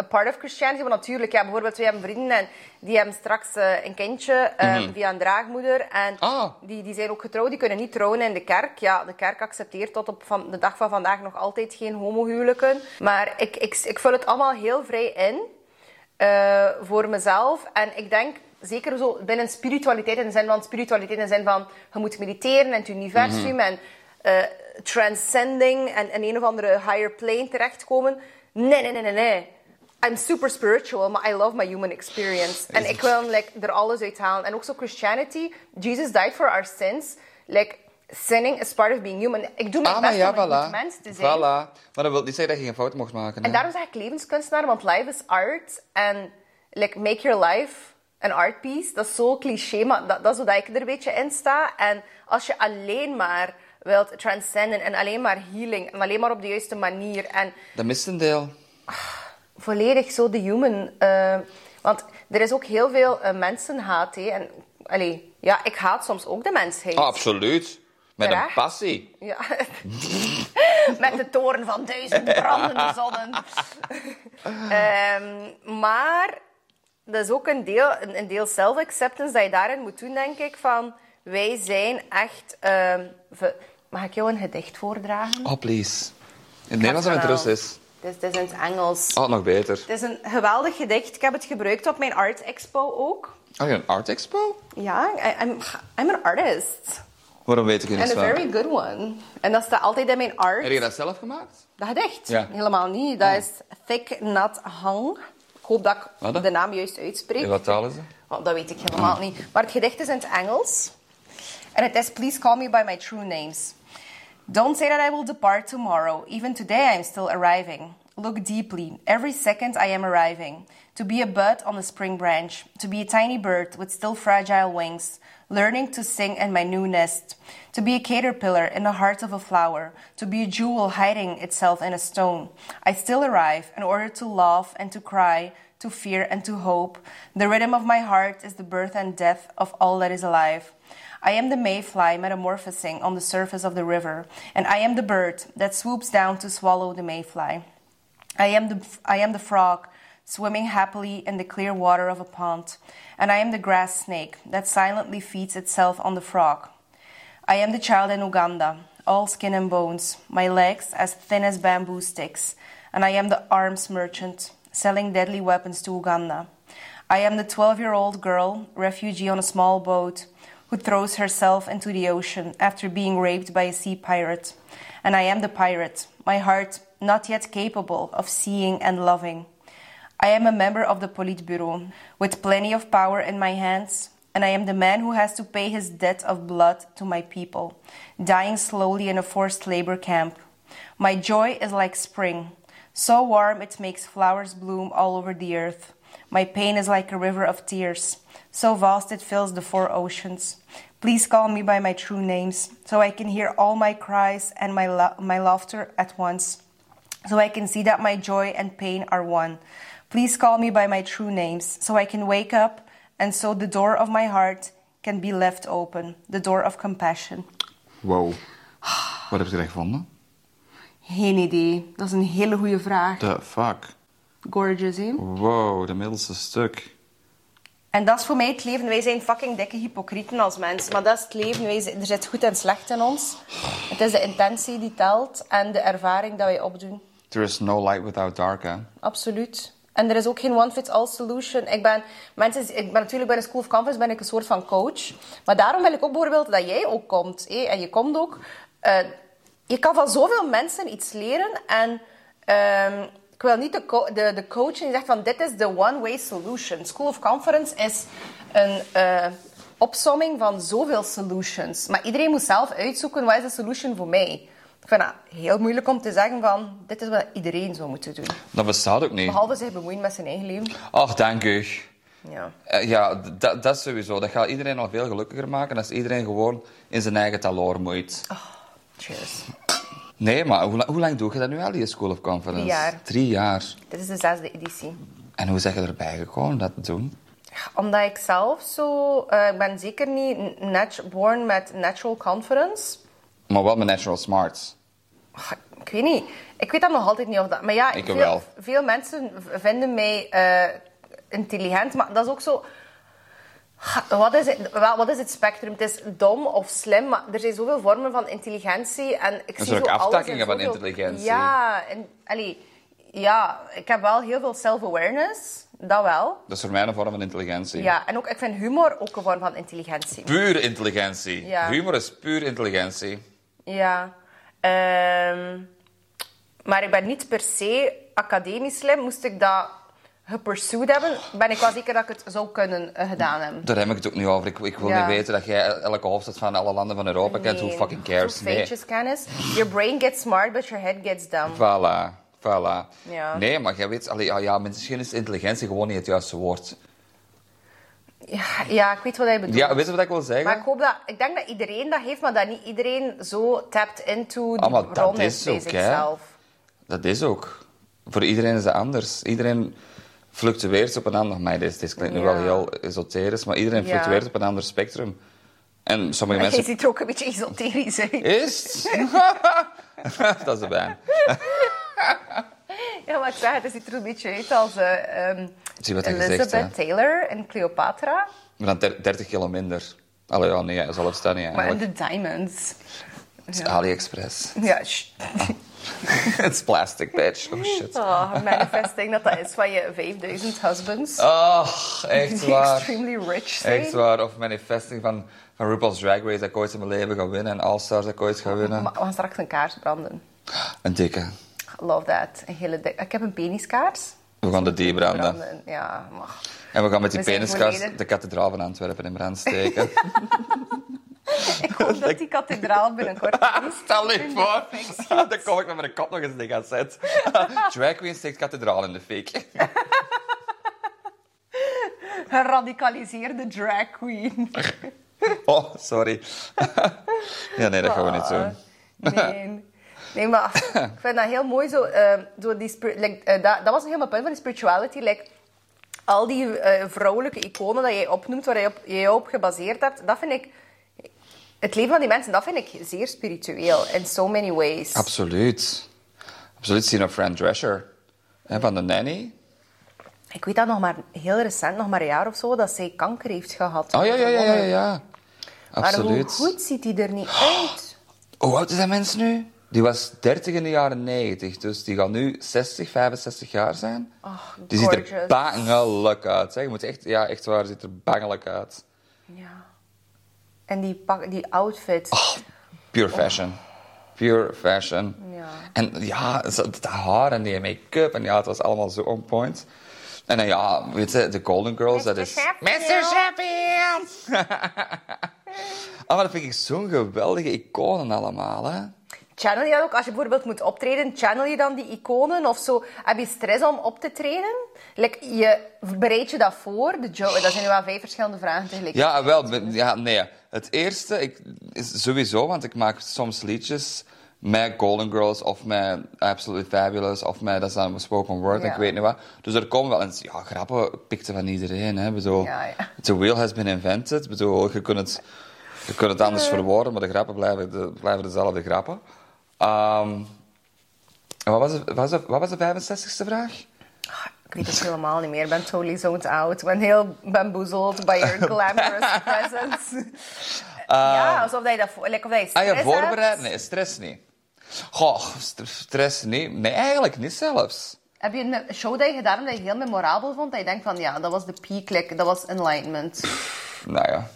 a part of Christianity. Want natuurlijk, ja, bijvoorbeeld, wij hebben vrienden en die hebben straks eh, een kindje eh, via een draagmoeder. En Mhm. Ah. die, die zijn ook getrouwd, die kunnen niet trouwen in de kerk. Ja, de kerk accepteert tot op van de dag van vandaag nog altijd geen homohuwelijken. Maar ik, ik, ik vul het allemaal heel vrij in eh, voor mezelf. En ik denk, zeker zo binnen spiritualiteit, in de zin van spiritualiteit, in de zin van je moet mediteren in het universum en eh, transcending en in een of andere higher plane terechtkomen. Nee, nee, nee, nee, nee. I'm super spiritual, maar I love my human experience. En ik wil like, er alles uit halen. En ook zo Christianity, Jesus died for our sins. Like, sinning is part of being human. Ik doe mijn Ah, best ja, om een voilà. goed mens te zijn. Voilà. Maar dat wil niet zeggen dat je geen fout mocht maken. En hè. daarom zeg ik levenskunstenaar, want life is art. En like, make your life an art piece. Dat is zo cliché, maar dat, dat is hoe ik er een beetje in sta. En als je alleen maar wilt transcenden en alleen maar healing en alleen maar op de juiste manier en Dat mist een deel. Volledig zo de human. eh, Want er is ook heel veel eh, mensenhaat. Hè. En, allee, ja, ik haat soms ook de mensheid. Ah, absoluut. Met een passie. Ja. Met de toren van duizend brandende zonnen. Ehm, maar dat is ook een deel, een, een deel self-acceptance dat je daarin moet doen, denk ik. Van, wij zijn echt... ehm, Mag ik jou een gedicht voordragen? Oh, please. In het Nederlands en in het is. Is, het is in het Engels. Oh, nog beter. Het is een geweldig gedicht. Ik heb het gebruikt op mijn art expo ook. Oh, ja, een art expo? Ja, I- I'm, I'm an artist. Waarom weet ik het And niet a van? very good one. En dat staat altijd in mijn art. Heb je dat zelf gemaakt? Dat gedicht? Ja. Helemaal niet. Dat is Thick Nut Hang. Ik hoop dat ik de naam juist uitspreek. In wat taal is het? Want dat weet ik helemaal niet. Maar het gedicht is in het Engels. En het is Please call me by my true names. Don't say that I will depart tomorrow. Even today I am still arriving. Look deeply. Every second I am arriving. To be a bud on a spring branch. To be a tiny bird with still fragile wings. Learning to sing in my new nest. To be a caterpillar in the heart of a flower. To be a jewel hiding itself in a stone. I still arrive in order to laugh and to cry, to fear and to hope. The rhythm of my heart is the birth and death of all that is alive. I am the mayfly metamorphosing on the surface of the river, and I am the bird that swoops down to swallow the mayfly. I am the, I am the frog swimming happily in the clear water of a pond, and I am the grass snake that silently feeds itself on the frog. I am the child in Uganda, all skin and bones, my legs as thin as bamboo sticks, and I am the arms merchant selling deadly weapons to Uganda. I am the 12 year old girl, refugee on a small boat, who throws herself into the ocean after being raped by a sea pirate. And I am the pirate, my heart not yet capable of seeing and loving. I am a member of the Politburo, with plenty of power in my hands, and I am the man who has to pay his debt of blood to my people, dying slowly in a forced labor camp. My joy is like spring, so warm it makes flowers bloom all over the earth. My pain is like a river of tears, so vast it fills the four oceans. Please call me by my true names, so I can hear all my cries and my, la- my laughter at once so I can see that my joy and pain are one. Please call me by my true names, so I can wake up, and so the door of my heart can be left open, the door of compassion. Wow. Wat heb je er gevonden? Geen idee. Dat is een hele goede vraag. The fuck? Gorgeous, hè? Wow, de middelste stuk. En dat is voor mij het leven. Wij zijn fucking dikke hypocrieten als mens. Maar dat is het leven. Wij zijn- er zit goed en slecht in ons. Het is de intentie die telt en de ervaring dat wij opdoen. There is no light without dark, hè? Absoluut. En er is ook geen one-fits-all solution. Ik ben, mensen, ik ben natuurlijk bij de School of Conference ben ik een soort van coach. Maar daarom wil ik ook bijvoorbeeld dat jij ook komt. hé. En je komt ook. eh, je kan van zoveel mensen iets leren. En ehm, ik wil niet de, co- de, de coach die zegt van dit is de one-way solution. School of Conference is een eh opsomming van zoveel solutions. Maar iedereen moet zelf uitzoeken wat is de solution voor mij. Ik vind het heel moeilijk om te zeggen van dit is wat iedereen zou moeten doen. Dat bestaat ook niet. Behalve zich bemoeien met zijn eigen leven. Ach, dank u. Ja. Eh, ja, dat dat is sowieso. Dat gaat iedereen al veel gelukkiger maken als iedereen gewoon in zijn eigen taloor moeit. Cheers. Nee, maar hoe, hoe lang doe je dat nu al, die School of Conference? Drie jaar. Drie jaar. Dit is de zesde editie. En hoe zeg je erbij gekomen om dat te doen? Omdat ik zelf zo... eh, ik ben zeker niet nat born met natural confidence. Maar wel met Natural Smarts. Ach, Ik weet niet. Ik weet dat nog altijd niet of dat... Maar ja, Ik veel, wel. veel mensen vinden mij eh, intelligent. Maar dat is ook zo... Wat is, het, wat is het spectrum? Het is dom of slim, maar er zijn zoveel vormen van intelligentie. En ik Er zie zijn zo ook aftakkingen in van intelligentie. Ja, en, allee, ja, ik heb wel heel veel self-awareness. Dat wel. Dat is voor mij een vorm van intelligentie. Ja, en ook, ik vind humor ook een vorm van intelligentie. Puur intelligentie. Ja. Humor is puur intelligentie. Ja. Ehm, maar ik ben niet per se academisch slim. Moest ik dat gepursued hebben, ben ik wel zeker dat ik het zou kunnen eh, gedaan hebben. Daar heb ik het ook niet over. Ik, ik wil Ja. niet weten dat jij elke hoofdstad van alle landen van Europa kent. Who fucking cares? Nee. feitjeskennis. Your brain gets smart, but your head gets dumb. Voilà. Voilà. Ja. Nee, maar jij weet... Allee, ja, ja, misschien is intelligentie gewoon niet het juiste woord. Ja, ja, ik weet wat hij bedoelt. Ja, weet je wat ik wil zeggen? Maar ik hoop dat... Ik denk dat iedereen dat heeft, maar dat niet iedereen zo tapped into die Ah, dat is ook, hè. zichzelf. Dat is ook. Voor iedereen is dat anders. Iedereen fluctueert op een ander... Maar dit, dit klinkt nu wel heel esoterisch, maar iedereen fluctueert op een ander spectrum. En sommige Je mensen... ziet er ook een beetje esoterisch uit. Is het? dat is de baan. Ja, maar ik zeg, het ziet er een beetje uit als Zie wat hij Elizabeth gezegd. Taylor en Cleopatra. Maar dan der- 30 kilo minder. Allee, ja, nee, dat niet Maar in eigenlijk. de diamonds. AliExpress. Ja, is plastic, bitch. Oh shit. oh, manifesting dat dat is van je 5000 husbands. Oh, echt waar. extremely rich zijn. Echt waar. Of manifesting van, van RuPaul's Drag Race dat ik ooit in mijn leven ga winnen. En All Stars dat ik ooit ga winnen. Maar we gaan straks een kaars branden. Een dikke. Love that. Een hele dik- Ik heb een peniskaars. We gaan de die branden. Branden, Ja, maar... En we gaan met die peniskaars de kathedraal van Antwerpen in brand steken. Ik hoop dat die kathedraal binnenkort is. Stel je voor. Dan kom ik met mijn kop nog eens in gaan zetten. Drag Queen steekt kathedraal in de fik. Geradicaliseerde drag queen. Oh, sorry. Ja, nee, dat gaan we niet doen. Nee. Nee, maar ik vind dat heel mooi zo. eh, zo die spir- like, eh, dat, dat was een helemaal punt van die spirituality. Like, al die eh, vrouwelijke iconen dat jij opnoemt, waar je op, je op gebaseerd hebt, dat vind ik. Het leven van die mensen, dat vind ik zeer spiritueel. In so many ways. Absoluut. Absoluut. Zie je nog Fran Drescher hè, van de Nanny? Ik weet dat nog maar heel recent, nog maar een jaar of zo, dat zij kanker heeft gehad. Oh ja, ja, ja, ja. ja. Maar hoe Absoluut. goed ziet die er niet uit? Hoe oud is dat mens nu? Die was 30 in de jaren 90, dus die gaat nu 60, 65 jaar zijn. Ach, die ziet er bangelijk uit. Zeg. Je moet echt, ja, echt waar, ziet er bangelijk uit. Ja. En die, pak, die outfit. Oh, pure fashion. Pure fashion. Ja. En ja, dat haar en die make-up en ja, het was allemaal zo on point. En dan ja, weet je, de Golden Girls, dat is... Sheffield. Sheffield! ah, maar dat vind ik zo'n geweldige iconen allemaal, hè. Channel je dat ook? Als je bijvoorbeeld moet optreden, channel je dan die iconen of zo? Heb je stress om op te treden? Like, je, bereid je dat voor? De dat zijn nu wel vijf verschillende vragen tegelijk. Ja, wel. Ja, nee. Het eerste ik, is sowieso, want ik maak soms liedjes met Golden Girls of met Absolutely Fabulous of met, dat is dan spoken word, Ja. ik weet niet wat. Dus er komen wel eens, ja, grappen pikten van iedereen, hè. Bedoel, Ja, ja. The wheel has been invented. Bedoel, je kunt het, je kunt het anders verwoorden, maar de grappen blijven, de, blijven dezelfde grappen. Ehm, en wat was, de, wat, was de, wat was de 65ste vraag? Ik weet het helemaal niet meer. Ik ben totally zoned out. Ik ben heel bamboozled by your glamorous presence. ja, alsof dat je dat... Like, of dat je Ah stress ja, voorbereid? Nee, stress niet. Goh, st- stress niet. Nee, eigenlijk niet zelfs. Heb je een show dat je gedaan hebt dat je heel memorabel vond? Dat je denkt van, ja, dat was de peak. Like, dat was enlightenment. Nou ja.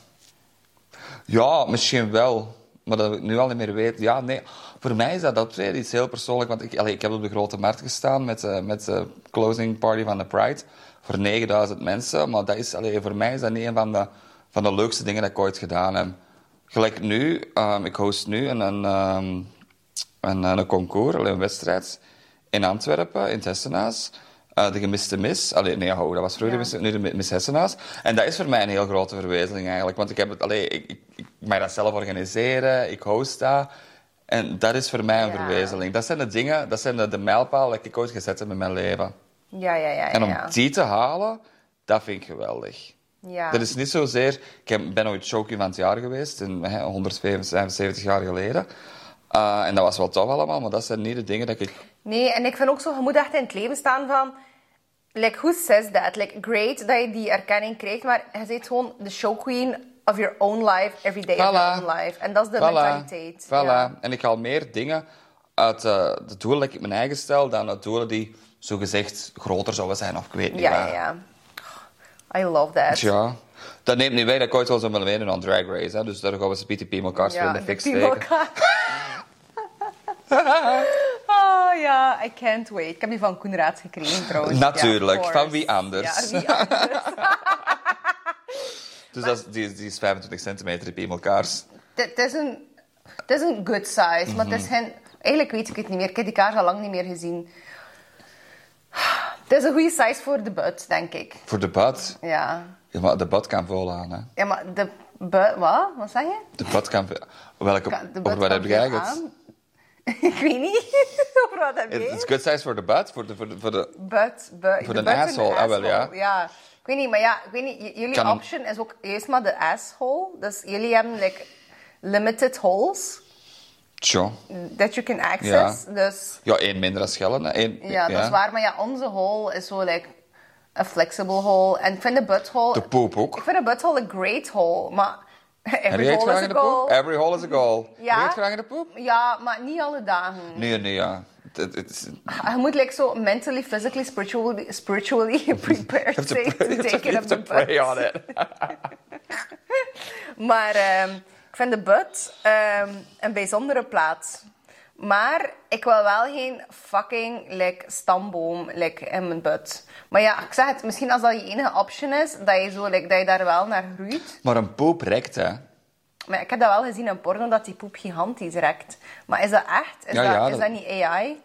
Ja, misschien wel. Maar dat ik nu al niet meer weet. Ja, nee. Voor mij is dat optreden iets heel persoonlijk. Want ik, allee, ik heb op de Grote Markt gestaan met, eh, met de closing party van de Pride. Voor 9000 mensen. Maar dat is, allee, voor mij is dat niet een van de, van de leukste dingen dat ik ooit gedaan heb. Gelijk nu, ehm, ik host nu een, een, ehm, een, een concours, een wedstrijd in Antwerpen, in het Hessenhuis. Eh, de gemiste mis. Allee, nee, ho, dat was vroeger Ja. de mis, nu de mis Hessenhuis. En dat is voor mij een heel grote verwezenlijking eigenlijk. Want ik, heb het, allee, ik, ik, ik mag dat zelf organiseren, ik host dat. En dat is voor mij een Ja. verwezenlijking. Dat zijn de dingen, dat zijn de, de mijlpalen die ik ooit gezet heb in mijn leven. Ja, ja, ja. En om ja. die te halen, dat vind ik geweldig. Ja. Dat is niet zozeer... Ik ben ooit showqueen van het jaar geweest, in, hè, 175 jaar geleden. Eh, en dat was wel tof allemaal, maar dat zijn niet de dingen dat ik... Nee, en ik vind ook zo, je moet echt in het leven staan van... Like, who says that? Like, great dat je die erkenning krijgt, maar je bent gewoon de show queen of your own life, every day of Voilà. your own life. En dat is de mentaliteit. Voilà. Ja. En ik haal meer dingen uit eh, de doelen die ik mijn eigen stel, dan uit doelen die zogezegd groter zouden zijn, of ik weet niet Ja, waar. ja, ja. I love that. Tja. Dat neemt niet weg dat ik ooit wel zou willen meedoen aan Drag Race. Hè. Dus daar gaan we ze BTP elkaar spelen in de fik steken. Oh ja, I can't wait. Ik heb die van Koen Raads gekregen trouwens. Natuurlijk, Ja, van wie anders? Ja, wie anders. Dus dat is, die, is- die is 25 centimeter. Het het is een, het is een good size, maar het is Mhm. geen... Eigenlijk weet ik het niet meer. Ik heb die kaars al lang niet meer gezien. Het is een goede size voor de butt, denk ik. Voor de bad. Ja. Ja, maar de bad kan vol aan, hè. Ja, maar de butt... Wat? Wat zeg je? De bad kan... Welke, Ka- De over butt wat heb jij het? ik weet niet over wat dat It's, meent. it's good size for the butt, voor de, voor de, voor de... Butt, butt, Voor de de butt asshole, ah, wel, ja. ja. Ik weet niet, maar ja, ik weet niet, jullie Kan- option is ook eerst maar de asshole. Dus jullie hebben like limited holes Tja. that you can access. Dus Ja, één minder dan schellen. Eén, ja, dat is waar. Maar ja, onze hole is zo like a flexible hole. En ik vind de butthole... De poep ook. Ik vind de butthole een great hole, maar... Every hole is in a de poep? goal. Every hole is a goal. Ja. Graag in de poep? Ja, maar niet alle dagen. Nee, nee, ja. Het, het, is- Je moet like zo mentally, physically, spiritually, spiritually prepared to pray- to take it up the butt. on it. Maar ehm, ik vind de butt ehm, een bijzondere plaats. Maar ik wil wel geen fucking like, stamboom like, in mijn butt. Maar ja, ik zeg het, misschien als dat je enige option is, dat je, zo, like, dat je daar wel naar groeit. Maar een poep rekt, hè. Maar ik heb dat wel gezien in porno, dat die poep gigantisch rekt. Maar is dat echt? Is, Ja, dat, ja, is dat- dat niet AI?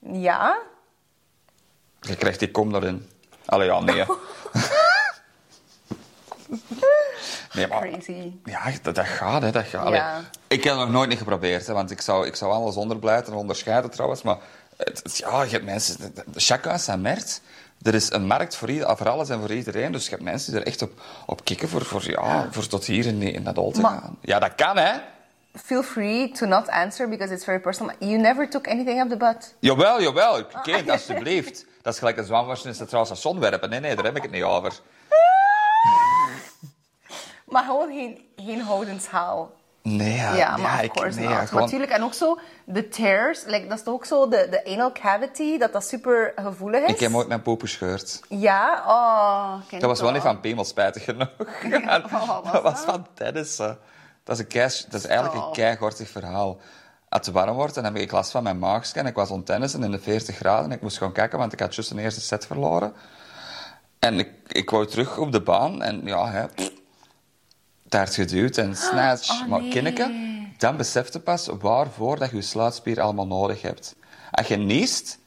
Ja? Je krijgt die kom erin. Allee, ja, nee. nee, maar... Crazy. Ja, dat, dat gaat, hè. Dat gaat. Ja. Ik heb het nog nooit niet geprobeerd, hè, want ik zou, ik zou alles onderblijten en onderscheiden trouwens. Maar het, het- ja, je hebt mensen... Chacun sa markt. Er is een markt voor, ieder, voor alles en voor iedereen. Dus je hebt mensen die er echt op, op kicken voor, voor, ja, voor tot hier in, in dat hol te Maar- gaan. Ja, dat kan, hè. Feel free to not answer because it's very personal. You never took anything up the butt. Jawel, jawel. Kind, alsjeblieft. Dat is gelijk een zwamwasje in het Centraal Station werpen. Nee, nee, daar heb ik het niet over. Maar gewoon geen, geen houdenshaal. Nee, ja. Ja, maar of ik, course nee, ja, gewoon- natuurlijk, en ook zo de tears, like, dat is toch ook zo de, de anal cavity, dat dat super gevoelig is. Ik heb ooit mijn poep gescheurd. Ja, oh. Dat was wel ik niet van Pemel, spijtig genoeg. was dat was van tennissen. Dat is, een kei, dat is eigenlijk Oh. een keigortig verhaal. Als het warm wordt, dan heb ik last van mijn maagscan. Ik was aan tennissen in de 40 graden. Ik moest gewoon kijken, want ik had juist een eerste set verloren. En ik, ik wou terug op de baan. En ja, hè, pff, daar geduwd en snatch. Oh, maar nee. kinneke, dan besef je pas waarvoor dat je je sluitspier allemaal nodig hebt. Als je niest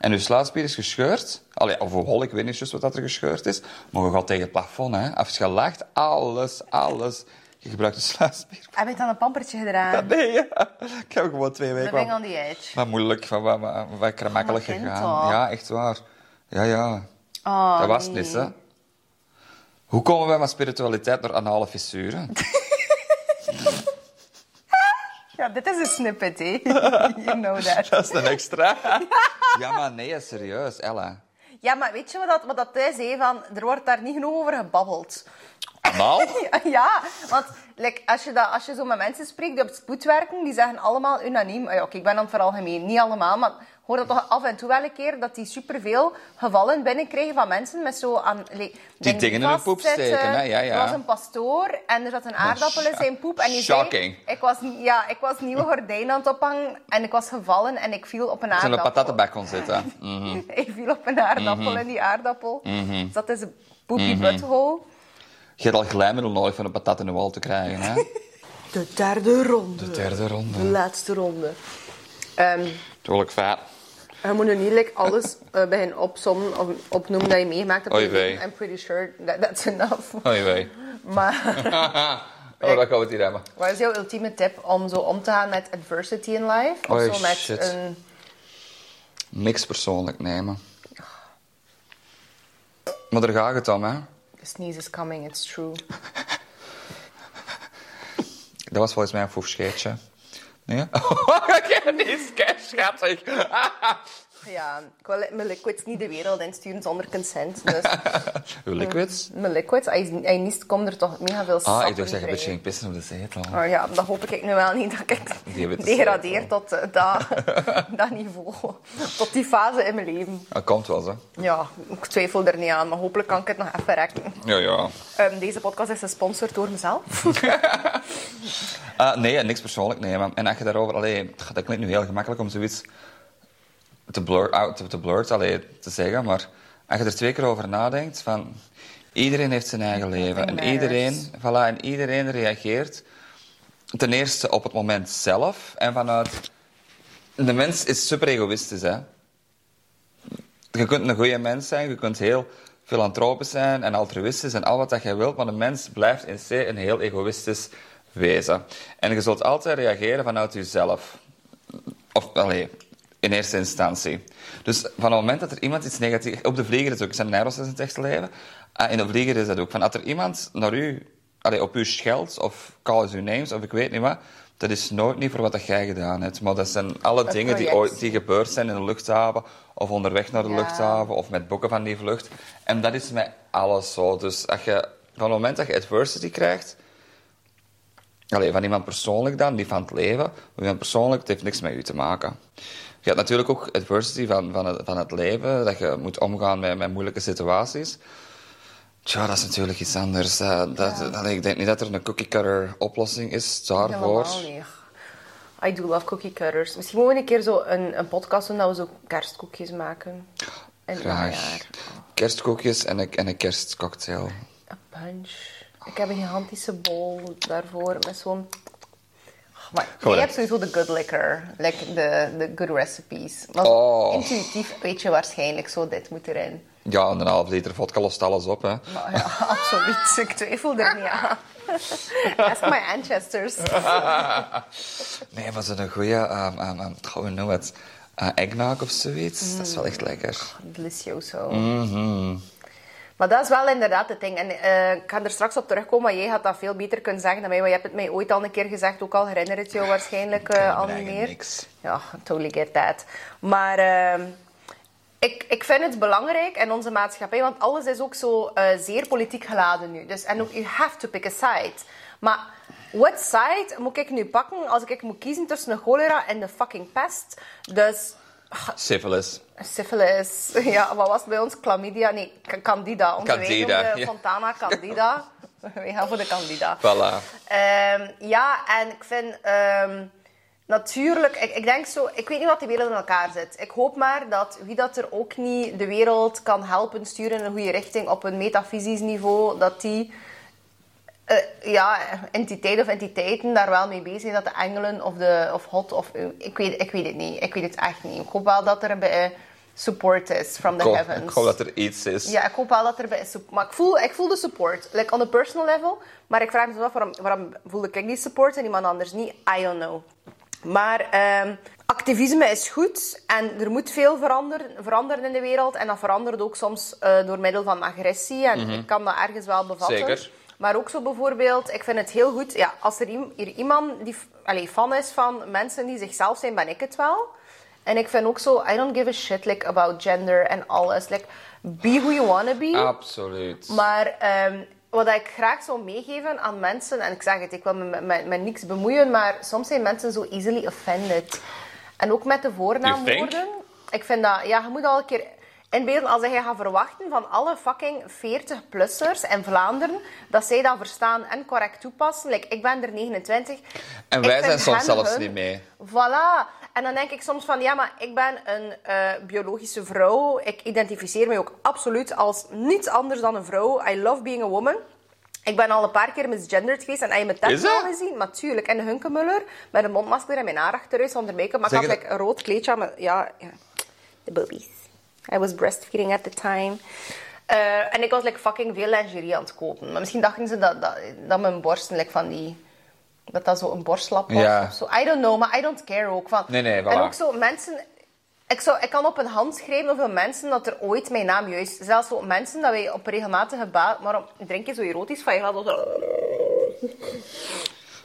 en je sluitspier is gescheurd, allee, of hol, ik weet niet juist wat dat er gescheurd is, maar je gaat tegen het plafond. Hè. Als je lacht, alles, alles. Je gebruikt je sluitspier. Heb je aan een pampertje gedaan? Nee, ja. ik heb gewoon twee weken... Living on the edge. wat moeilijk, van wat, wat, wat kind gegaan. Ja, echt waar. Ja, ja. Oh, dat was het nee. niet, hè. Hoe komen wij met spiritualiteit door anale fissuren? Ja, dit is een snippet, hè. you know that. dat is een extra. ja, maar nee, serieus, Ella. Ja, maar weet je wat dat, wat dat is, hè? Van, er wordt daar niet genoeg over gebabbeld. Anaal? Ja, want like, als, je dat, als je zo met mensen spreekt die op spoed werken, die zeggen allemaal unaniem. Ah Ja, oké, ik ben dan vooral gemeen, niet allemaal, maar hoor dat toch af en toe wel een keer dat die superveel gevallen binnenkrijgen van mensen met zo aan like, dingen dingen in hun poep steken, hè? Ja, ja. Er was een pastoor en er zat een aardappel in zijn poep en die Shocking. zei, ik was, ja, ik was nieuwe gordijn aan het ophangen en ik was gevallen en ik viel op een Zijn er aardappel. patattenbek kon zitten. Mhm. Ik viel op een aardappel in die aardappel. Dus dat is een poepie butthole. Je hebt al glijmiddel nodig van een patat in de wal te krijgen, hè? De derde ronde. De derde ronde. De laatste ronde. Ehm, Tuurlijk vet. Je moet nu niet like, alles uh, beginnen opzommen of opnoemen dat je meegemaakt hebt. Oei wee. I'm pretty sure that that's enough. Oei, wee. Maar oh, dat gaan we het hier hebben. wat is jouw ultieme tip om zo om te gaan met adversity in life? Of Oei, zo met shit. een... Niks persoonlijk nemen. Maar daar gaat het om, hè? The sneeze is coming, it's true. Dat was volgens mij een foefscheetje. Nee? Oké, die is kei schattig. Ja, ik wil mijn liquids niet de wereld insturen zonder consent. Dus Uw liquids? mijn liquids, je niest, komt er toch mega veel sap Ah, ik dacht dat je een beetje ging pissen op de zetel. Oh ja, dat hoop ik nu wel niet, dat ik degradeer tot eh, dat, dat niveau. Tot die fase in mijn leven. Dat komt wel, zo. Ja, ik twijfel er niet aan, maar hopelijk kan ik het nog even rekken. Ja, ja. Ehm, deze podcast is gesponsord door mezelf. Ah, nee, niks persoonlijk nemen. En als je daarover... Allee, dat klinkt nu heel gemakkelijk om zoiets te blur, out, te, blurt, allee, te zeggen, maar als je er twee keer over nadenkt, van... Iedereen heeft zijn eigen leven. En iedereen, voilà, en iedereen reageert ten eerste op het moment zelf en vanuit... De mens is super egoïstisch, hè. Je kunt een goede mens zijn, je kunt heel filantropisch zijn en altruïstisch en al wat dat jij wilt, maar de mens blijft in C een heel egoïstisch wezen. En je zult altijd reageren vanuit jezelf. Of, allee, in eerste instantie. Dus van het moment dat er iemand iets negatiefs... Op de vlieger is ook, zijn Nijros in het echte leven. Ah, in de vlieger is dat ook. Van, als er iemand naar u, allee, op u scheldt, of call us your names, of ik weet niet wat... Dat is nooit niet voor wat dat jij gedaan hebt. Maar dat zijn alle dingen die, ooit, die gebeurd zijn in de luchthaven, of onderweg naar de Ja. luchthaven, of met boeken van die vlucht. En dat is met alles zo. Dus als je, van het moment dat je adversity krijgt... Allee, van iemand persoonlijk dan, die van het leven. Van iemand persoonlijk, het heeft niks met u te maken. Je hebt natuurlijk ook adversity van, van, het, van het leven, dat je moet omgaan met, met moeilijke situaties. Tja, dat is natuurlijk iets anders. Dat, ik denk niet dat er een cookie-cutter oplossing is daarvoor. I do love cookie cutters. Misschien moeten we een keer zo een, een podcast doen dat we zo kerstkoekjes maken. Het Graag. Kerstkoekjes en een, en een kerstcocktail. Een punch. Ik heb een gigantische bol daarvoor met zo'n... Maar Gewoon, je hebt sowieso de good liquor, like de, de good recipes. Maar zo Oh. intuïtief weet je waarschijnlijk zo, dit moet erin. Ja, en een half liter vodka lost alles op. Hè. Maar ja, absoluut. Ik twijfel er niet aan. Ask my ancestors. Nee, maar zo'n goeie, um, um, um, hoe noemen we het? Uh, eggnog of zoiets. Dat is wel echt lekker. Delicioso. Mhm. Maar dat is wel inderdaad het ding. En eh, ik ga er straks op terugkomen, maar jij had dat veel beter kunnen zeggen dan mij. Want je hebt het mij ooit al een keer gezegd, ook al herinner het jou waarschijnlijk eh, al niet meer. niks. Ja, totally get that. Maar ehm, ik, ik vind het belangrijk in onze maatschappij, want alles is ook zo eh, zeer politiek geladen nu. Dus, en ook, you have to pick a side. Maar what side moet ik nu pakken als ik moet kiezen tussen de cholera en de fucking pest? Dus Syphilis. Syphilis. Ja, wat was het bij ons? Chlamydia? Nee, Ca- Candida. Onze Candida, ja. Fontana Candida. We gaan voor de Candida. Voilà. Ehm, ja, en ik vind... ehm, natuurlijk... Ik, ik denk zo... Ik weet niet wat de wereld in elkaar zit. Ik hoop maar dat wie dat er ook niet de wereld kan helpen sturen in een goede richting op een metafysisch niveau, dat die... eh, ja, entiteiten of entiteiten daar wel mee bezig zijn. Dat de engelen of, de, of God of... Ik weet, ik weet het niet. Ik weet het echt niet. Ik hoop wel dat er een beetje support is from Ik the hoop, heavens. ik hoop dat er iets is. Ja, ik hoop wel dat er bij is. Maar ik voel, ik voel de support. Like on a personal level. Maar ik vraag me af, waarom, waarom voelde ik die support en iemand anders niet? I don't know. Maar ehm, activisme is goed. En er moet veel veranderen, veranderen in de wereld. En dat verandert ook soms eh, door middel van agressie. En ik kan dat ergens wel bevatten. Zeker. Maar ook zo bijvoorbeeld, ik vind het heel goed... Ja, als er hier iemand die allee, fan is van mensen die zichzelf zijn, ben ik het wel. En ik vind ook zo, I don't give a shit like, about gender en alles. Like, be who you wanna be. Absoluut. Maar ehm, wat ik graag zou meegeven aan mensen, en ik zeg het, ik wil me met, niks bemoeien, maar soms zijn mensen zo easily offended. En ook met de voornaamwoorden. Ik vind dat, ja, je moet al een keer inbeelden als je gaat verwachten van alle fucking 40-plussers in Vlaanderen, dat zij dat verstaan en correct toepassen. Like, ik ben er 29. En wij zijn soms zelfs hun- niet mee. Voilà. En dan denk ik soms van, ja, maar ik ben een eh, biologische vrouw. Ik identificeer me ook absoluut als niets anders dan een vrouw. I love being a woman. Ik ben al een paar keer misgenderd geweest en heb je mijn test al gezien? Maar tuurlijk. En de Hunkemuller met een mondmasker en mijn haar achteruit zonder make-up. Maar ik had like, een rood kleedje aan mijn... Ja, ja. de boobies. I was breastfeeding at the time. Eh, en ik was like, fucking veel lingerie aan het kopen. Maar misschien dachten ze dat, dat, dat mijn borsten like, van die... Dat dat zo een borstlap was Ja. of zo. I don't know, maar I don't care ook. Van. Nee, nee, voilà. En ook zo mensen... Ik, zou, ik kan op een hand schrijven hoeveel mensen dat er ooit mijn naam juist... Zelfs zo mensen dat wij op regelmatige basis... Waarom drink je zo erotisch van? Je gaat zo...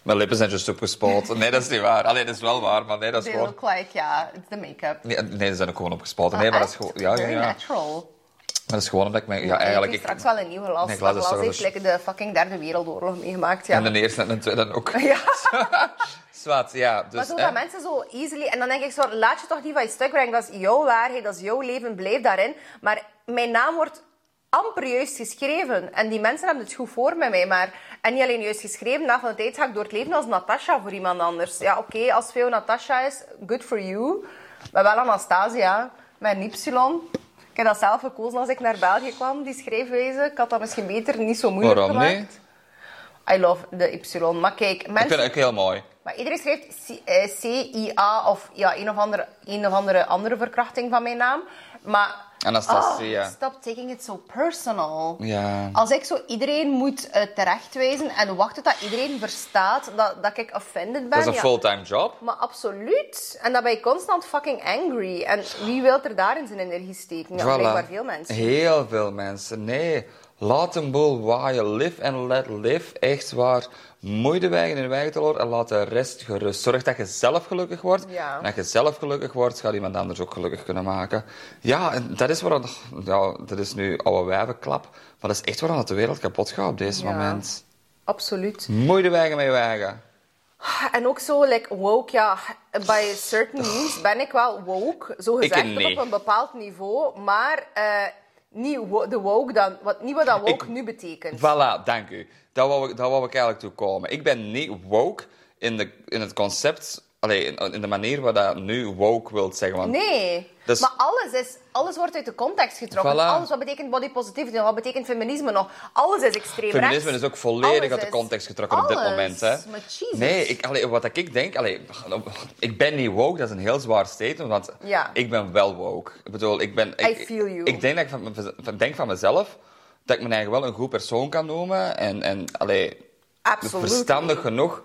Mijn lippen zijn just opgespoeld. Nee, dat is niet waar. Allee, dat is wel waar, maar nee, dat is They gewoon... look like, ja, it's the make-up. Nee, nee, ze zijn ook gewoon opgespoten. Nee, maar dat is gewoon... Ja, ja, ja. natural. Dat is gewoon omdat ik... me- Ja, eigenlijk... heb Ik, straks wel een nieuw glas. Nee, glas glas heeft like, de fucking derde wereldoorlog meegemaakt. Ja. En de eerste en de tweede ook. ja. Zwat, ja. Dus, Maar zo dat mensen zo easily... En dan denk ik zo, laat je toch niet van je stuk brengen. Dat is jouw waarheid, dat is jouw leven, blijf daarin. Maar mijn naam wordt amper juist geschreven. En die mensen hebben het goed voor met mij. Maar... En niet alleen juist geschreven, na van de tijd ga ik door het leven als Natasha voor iemand anders. Ja, oké, als veel Natasha is, good for you. Maar wel Anastasia, met een Y. Ik heb dat zelf gekozen als ik naar België kwam, die schrijfwijze. Ik had dat misschien beter niet zo moeilijk Waarom gemaakt. niet? I love de Y. Maar kijk, Ik mensen... vind het ook heel mooi. Maar iedereen schrijft C- eh, C-I-A of ja, een, of andere, een of andere andere verkrachting van mijn naam. Maar Anastasia. Oh, stop taking it so personal. Ja. Als ik zo iedereen moet uh, terechtwijzen en wacht tot iedereen verstaat dat, dat ik offended ben. Dat is een ja, fulltime job. Maar absoluut. En dan ben je constant fucking angry. En wie wil er daarin zijn energie steken? Ja, Voilà. blijkbaar veel mensen. Heel veel mensen. Nee, laat een boel waaien. Live and let live. Echt waar. Moei de wegen in de wegen te lopen en laat de rest gerust. Zorg dat je zelf gelukkig wordt. Ja. En als je zelf gelukkig wordt, gaat iemand anders ook gelukkig kunnen maken. Ja, en dat is waar... Ja, dat is nu oude wijvenklap. Maar dat is echt waar het de wereld kapot gaat op deze Ja. moment. Absoluut. Moei de wegen met wegen. En ook zo, like, woke, ja, bij certain means ben ik wel woke, zo gezegd, tot op een bepaald niveau, maar eh, niet wo- de woke dan, wat, niet wat dat woke Ik- nu betekent. Voilà, dank u. Daar wou ik, daar wou ik eigenlijk toe komen. Ik ben niet woke in, de, in het concept... Allee, in, de manier waar dat nu woke wilt zeggen. Want Nee, Dus- maar alles, is, alles wordt uit de context getrokken. Voilà. Alles, wat betekent body positivity wat betekent feminisme nog, alles is extreem Feminisme rechts. is ook volledig Alles uit de context getrokken op dit moment. Hè. Maar Jesus. Nee, ik, allee, wat ik denk... Allee, ik ben niet woke, dat is een heel zwaar statement, want Ja. ik ben wel woke. Ik bedoel, ik ben... Ik, I feel you. Ik denk, dat ik van, van- denk van mezelf dat ik me eigenlijk wel een goed persoon kan noemen. En, en allee, Absoluut. verstandig genoeg.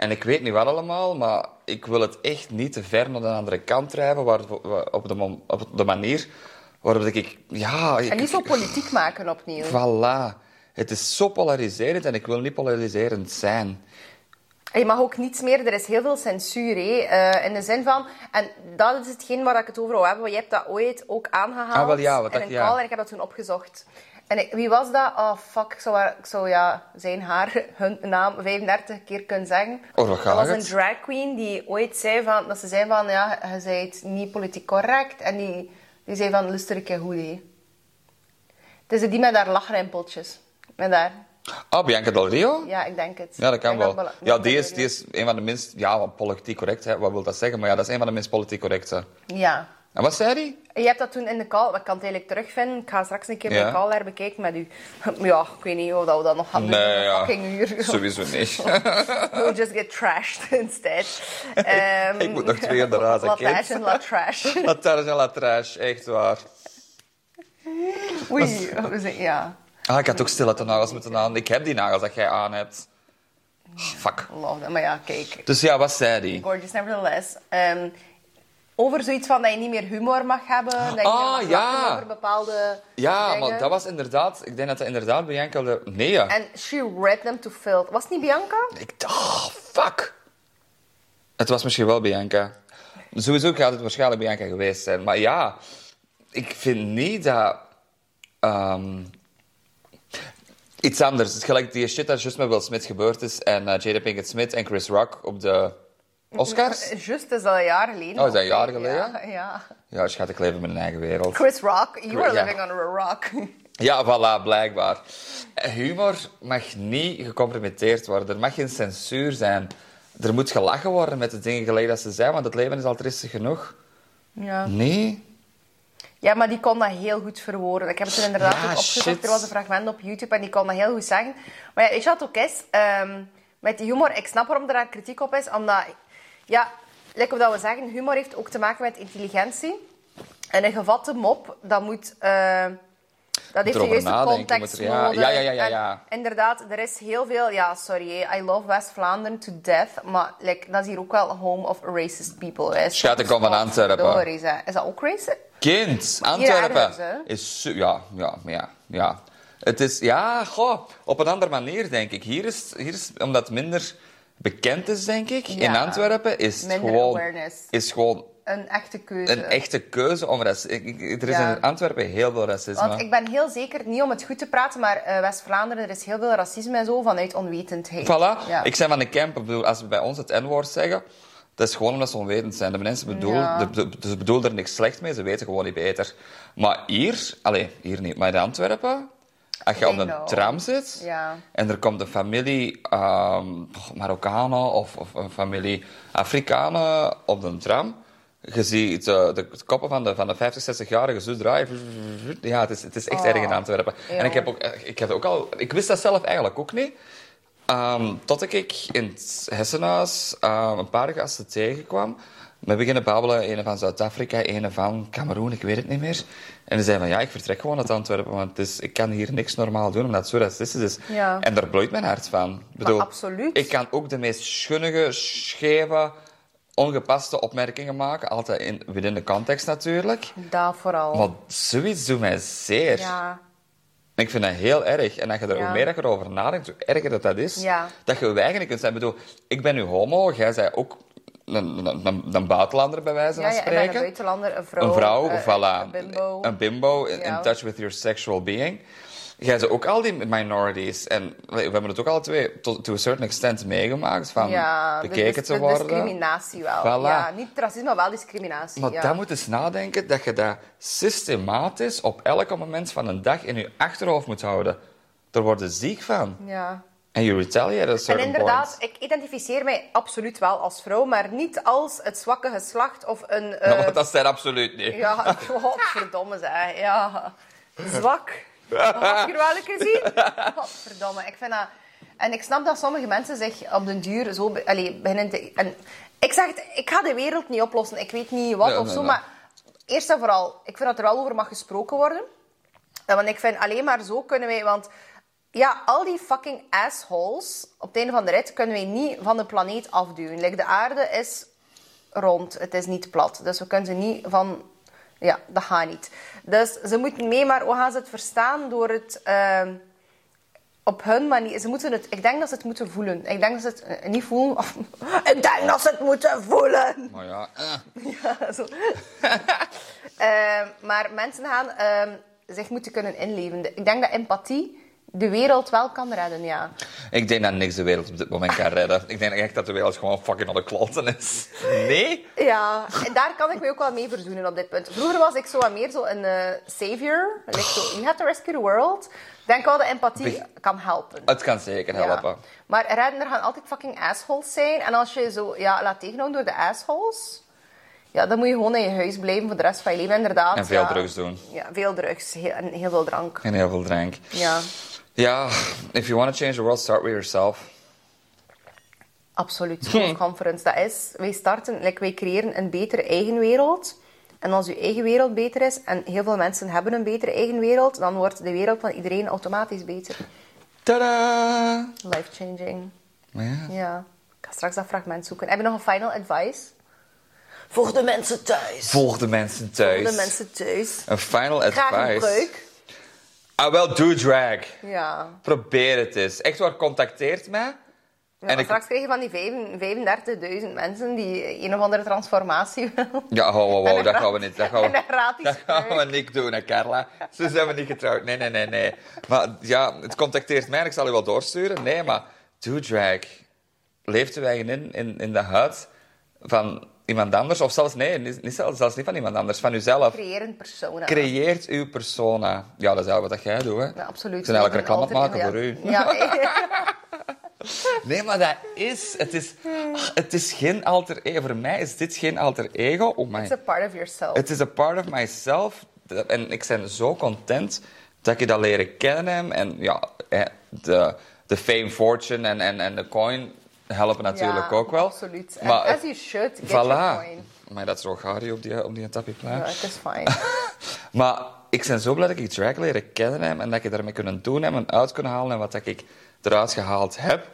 En ik weet niet wat allemaal, maar ik wil het echt niet te ver naar de andere kant drijven, waar, op, de, op de manier waarop ik... Ja, ik, En niet zo politiek maken opnieuw. Voilà. Het is zo polariserend en ik wil niet polariserend zijn. Je mag ook niets meer, er is heel veel censuur. Hè? eh, in de zin van, en dat is hetgeen waar ik het over wil hebben, want je hebt dat ooit ook aangehaald Ah, wel ja, wat in dat- een ja. call en ik heb dat toen opgezocht. En ik- wie was dat? Oh fuck, ik zou, ik ja, zijn haar, hun naam 35 keer kunnen zeggen. Oh, dat gaat was een drag queen die ooit zei van, dat ze zei van, ja, je bent niet politiek correct. En die, die zei van, luister goed, hè. Het is die met haar lachrimpeltjes. Met haar. Ah, Bianca Del Rio? Ja, ik denk het. Ja, dat kan Ik wel. Ja, die is, die is een van de minst... Ja, politiek correct, hè. wat wil dat zeggen? Maar ja, dat is een van de minst politiek correcte. Ja. En wat zei hij? Je hebt dat toen in de call, ik kan het eigenlijk terugvinden. Ik ga straks een keer Ja. mijn call herbekijken met u. Ja, ik weet niet of dat we dat nog gaan doen. Nee, ja. fucking uur. Sowieso niet. We'll just get trashed instead. Ehm, Ik moet nog twee in de raad, La trash en la trash. La en la trash, echt waar. Oei, we zijn- ja. Ah, ik had ook stilte nagels moeten aan. Ik heb die nagels dat jij aan hebt. Ah, fuck. Love that. Maar ja, kijk. Dus ja, wat zei die? Gorgeous nevertheless. Ehm, over zoiets van dat je niet meer humor mag hebben. Dat je Ah, mag ja. over bepaalde Ja, dingen. maar dat was inderdaad... Ik denk dat dat inderdaad Bianca... De... Nee, ja. En she read them to filth. Was het niet Bianca? Ik dacht, oh, fuck. Het was misschien wel Bianca. Sowieso gaat het waarschijnlijk Bianca geweest zijn. Maar ja, ik vind niet dat... ehm, iets anders. Het is gelijk die shit dat juist met Will Smith gebeurd is. En eh, Jada Pinkett Smith en Chris Rock op de Oscars. Juist, is al een jaar geleden. Oh, is dat jaren hè? geleden? Ja, ja. Ja, schat, ik leef in mijn eigen wereld. Chris Rock, you are Ja. living under a rock. Ja, voilà, blijkbaar. Eh, Humor mag niet gecompromitteerd worden. Er mag geen censuur zijn. Er moet gelachen worden met de dingen gelijk dat ze zijn, want het leven is al triestig genoeg. Ja. Nee? ja, maar die kon dat heel goed verwoorden. Ik heb het er inderdaad Ja, ook opgezocht. Er was een fragment op YouTube en die kon dat heel goed zeggen. Maar ja, weet je wat ook is? Ehm, met die humor, ik snap waarom er daar kritiek op is. Omdat, ja, like dat we zeggen, humor heeft ook te maken met intelligentie. En een gevatte mop, dat moet... eh, dat heeft de juiste context er- ja, nodig. ja, ja, ja, ja. En inderdaad, er is heel veel... Ja, sorry, I love West-Vlaanderen to death. Maar like, dat is hier ook wel home of racist people. Hè. Schat, ik kom van Antwerpen. Sorry, is dat, is dat ook racist? Kind, Antwerpen is... Ja, ja, ja, ja. Het is... Ja, goh, op een andere manier, denk ik. Hier is, hier is omdat minder bekend is, denk ik. In. Antwerpen is Minder gewoon... awareness. Is gewoon Een echte keuze. een echte keuze om racisme... Er is Ja. in Antwerpen heel veel racisme. Want ik ben heel zeker, niet om het goed te praten, maar eh, West-Vlaanderen, er is heel veel racisme en zo vanuit onwetendheid. Voilà. Ja. Ik zijn van de camp. Ik bedoel, als we bij ons het N-woord zeggen, dat is gewoon omdat ze onwetend zijn. De mensen bedoelen, Ja. de, de- ze bedoelen er niks slecht mee, ze weten gewoon niet beter. Maar hier, allez, hier niet, maar in Antwerpen, als je op een tram zit Ja. en er komt een familie ehm, Marokkanen of, of een familie Afrikanen op de tram. Je ziet eh, de, de koppen van de, van de 50, 60-jarigen zo draaien. Ja, het is, het is echt Oh. erg in Antwerpen. Ja. En ik heb ook, eh, ik heb ook al, ik wist dat zelf eigenlijk ook niet. Ehm, tot ik in het Hessenhuis ehm, een paar gasten tegenkwam We beginnen babbelen, een van Zuid-Afrika, een van Cameroen, ik weet het niet meer. En ze zei van, ja, ik vertrek gewoon uit Antwerpen, want is, ik kan hier niks normaal doen, omdat het zo racistisch is. Ja. En daar bloeit mijn hart van. Ik bedoel, absoluut. Ik kan ook de meest schunnige, scheve, ongepaste opmerkingen maken, altijd in, binnen de context natuurlijk. Dat vooral. Maar zoiets doet mij zeer. Ja. Ik vind dat heel erg. En dat je er, Ja. meer dat je erover nadenkt, hoe erger dat dat is. Ja. Dat je weinig kunt zijn. Ik bedoel, ik ben nu homo, jij bent ook een, buitenlander bij wijze van Ja, ja, een spreken. buitenlander, een vrouw. Een vrouw, eh, voilà. Een bimbo. Een bimbo, in, touch with your sexual being. Jij ze ook al die minorities. En we, hebben het ook alle twee tot to a certain extent meegemaakt. Van ja, bekeken te de worden. discriminatie wel. Voilà. Ja, niet racisme, maar wel discriminatie. Maar ja. dan moet je eens nadenken dat je dat systematisch op elk moment van een dag in je achterhoofd moet houden. Daar word je ziek van. Ja. En je retaliate at a En inderdaad, point. ik identificeer mij absoluut wel als vrouw, maar niet als het zwakke geslacht of een... Ja, eh, want dat zijn absoluut niet. Ja, godverdomme zeg. Ja, zwak. Had je er wel gezien? Godverdomme, ik vind dat... En ik snap dat sommige mensen zich op den duur zo be- allee, beginnen te... En ik zeg het, ik ga de wereld niet oplossen. Ik weet niet wat Nee, of nee, zo, nee. maar eerst en vooral, ik vind dat er wel over mag gesproken worden. Want ik vind alleen maar zo kunnen wij... Want ja, al die fucking assholes op het einde van de rit kunnen wij niet van de planeet afduwen. Like, de aarde is rond, het is niet plat. Dus we kunnen ze niet van... Ja, dat gaat niet. Dus ze moeten mee, maar hoe gaan ze het verstaan door het... ehm, op hun manier... Ze moeten het... Ik denk dat ze het moeten voelen. Ik denk dat ze het eh, niet voelen. of- ik denk dat ze het moeten voelen. Maar ja, eh. Ja, zo. Ehm, maar mensen gaan ehm, zich moeten kunnen inleven. Ik denk dat empathie de wereld wel kan redden, ja. ik denk dat niks de wereld op dit moment kan redden. Ik denk echt dat de wereld gewoon fucking aan de kloten is. Nee? Ja, en daar kan ik me ook wel mee verzoenen op dit punt. Vroeger was ik zo wat meer zo een eh, savior. Like zo, you have to rescue the world. Ik denk wel dat empathie Be- kan helpen. Het kan zeker Ja. helpen. Maar gaan- er gaan altijd fucking assholes zijn. En als je zo ja, laat tegenhouden door de assholes... Ja, dan moet je gewoon in je huis blijven voor de rest van je leven, inderdaad. En veel ja. drugs doen. Ja, veel drugs. Heel, en heel veel drank. En heel veel drank. Ja, Ja, if you want to change the world, start with yourself. absoluut. Conference, dat is... Wij starten... Like, wij creëren een betere eigen wereld. En als je eigen wereld beter is, en heel veel mensen hebben een betere eigen wereld, dan wordt de wereld van iedereen automatisch beter. Tada! Life-changing. Maar ja. Ja. Ik ga straks dat fragment zoeken. Heb je nog een final advice? Voor de mensen thuis. Volg de mensen thuis. Voor de mensen thuis. Een final Graag een advice. breuk. Ah, wel, do drag. Ja. Probeer het eens. Echt waar, contacteert mij. Ja, En ik- straks krijg je van die vijf- 35.000 mensen die een of andere transformatie willen. Ja, En ho, een dat gaan we niet. Dat gaan we, dat gaan we niet doen, hè, Carla. Zo zijn we niet getrouwd. Nee, nee, nee, nee. Maar ja, het contacteert mij en ik zal u wel doorsturen. Nee, maar do drag. Leef te eigen in, in, in de huid van iemand anders. Of zelfs, nee, niet, zelfs, zelfs niet van iemand anders, van uzelf. Creëer een persona. Creëert uw persona. Ja, dat is eigenlijk wat jij doet, hè. Ja, absoluut. Ben eigenlijk Een reclame maken voor u. Ja, Nee, maar dat is... Het is, het is geen alter ego. Voor mij is dit geen alter ego. Oh my. it's a part of yourself. Het is a part of myself. En ik ben zo content dat ik dat leren kennen. En ja, de, de fame, fortune en, en, en de coin helpen natuurlijk Ja, ook wel. Absoluut. Maar, as you should, get your voilà. coin. Maar dat is zo gaar op die, op die tapieplein. Ja, het is fijn. Maar ik ben zo blij dat ik drag leren kennen heb en dat ik daarmee kunnen doen heb en uit kunnen halen en wat ik eruit gehaald heb.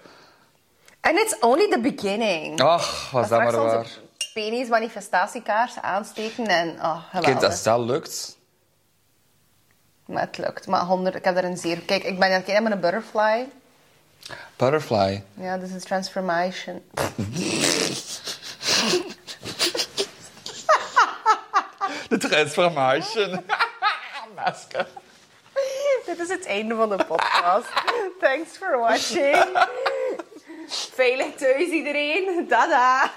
And it's only the beginning. Ach, was dat maar waar. penis manifestatiekaars aansteken en oh, geweldig. Kind, als dat lukt, Maar het lukt. Maar 100, ik heb er een zeer... Kijk, ik ben kijken met een butterfly. Butterfly. Ja, dit is transformation. De transformation. Masker. Dit is het einde van de podcast. Thanks for watching. Veilig thuis iedereen. Dada.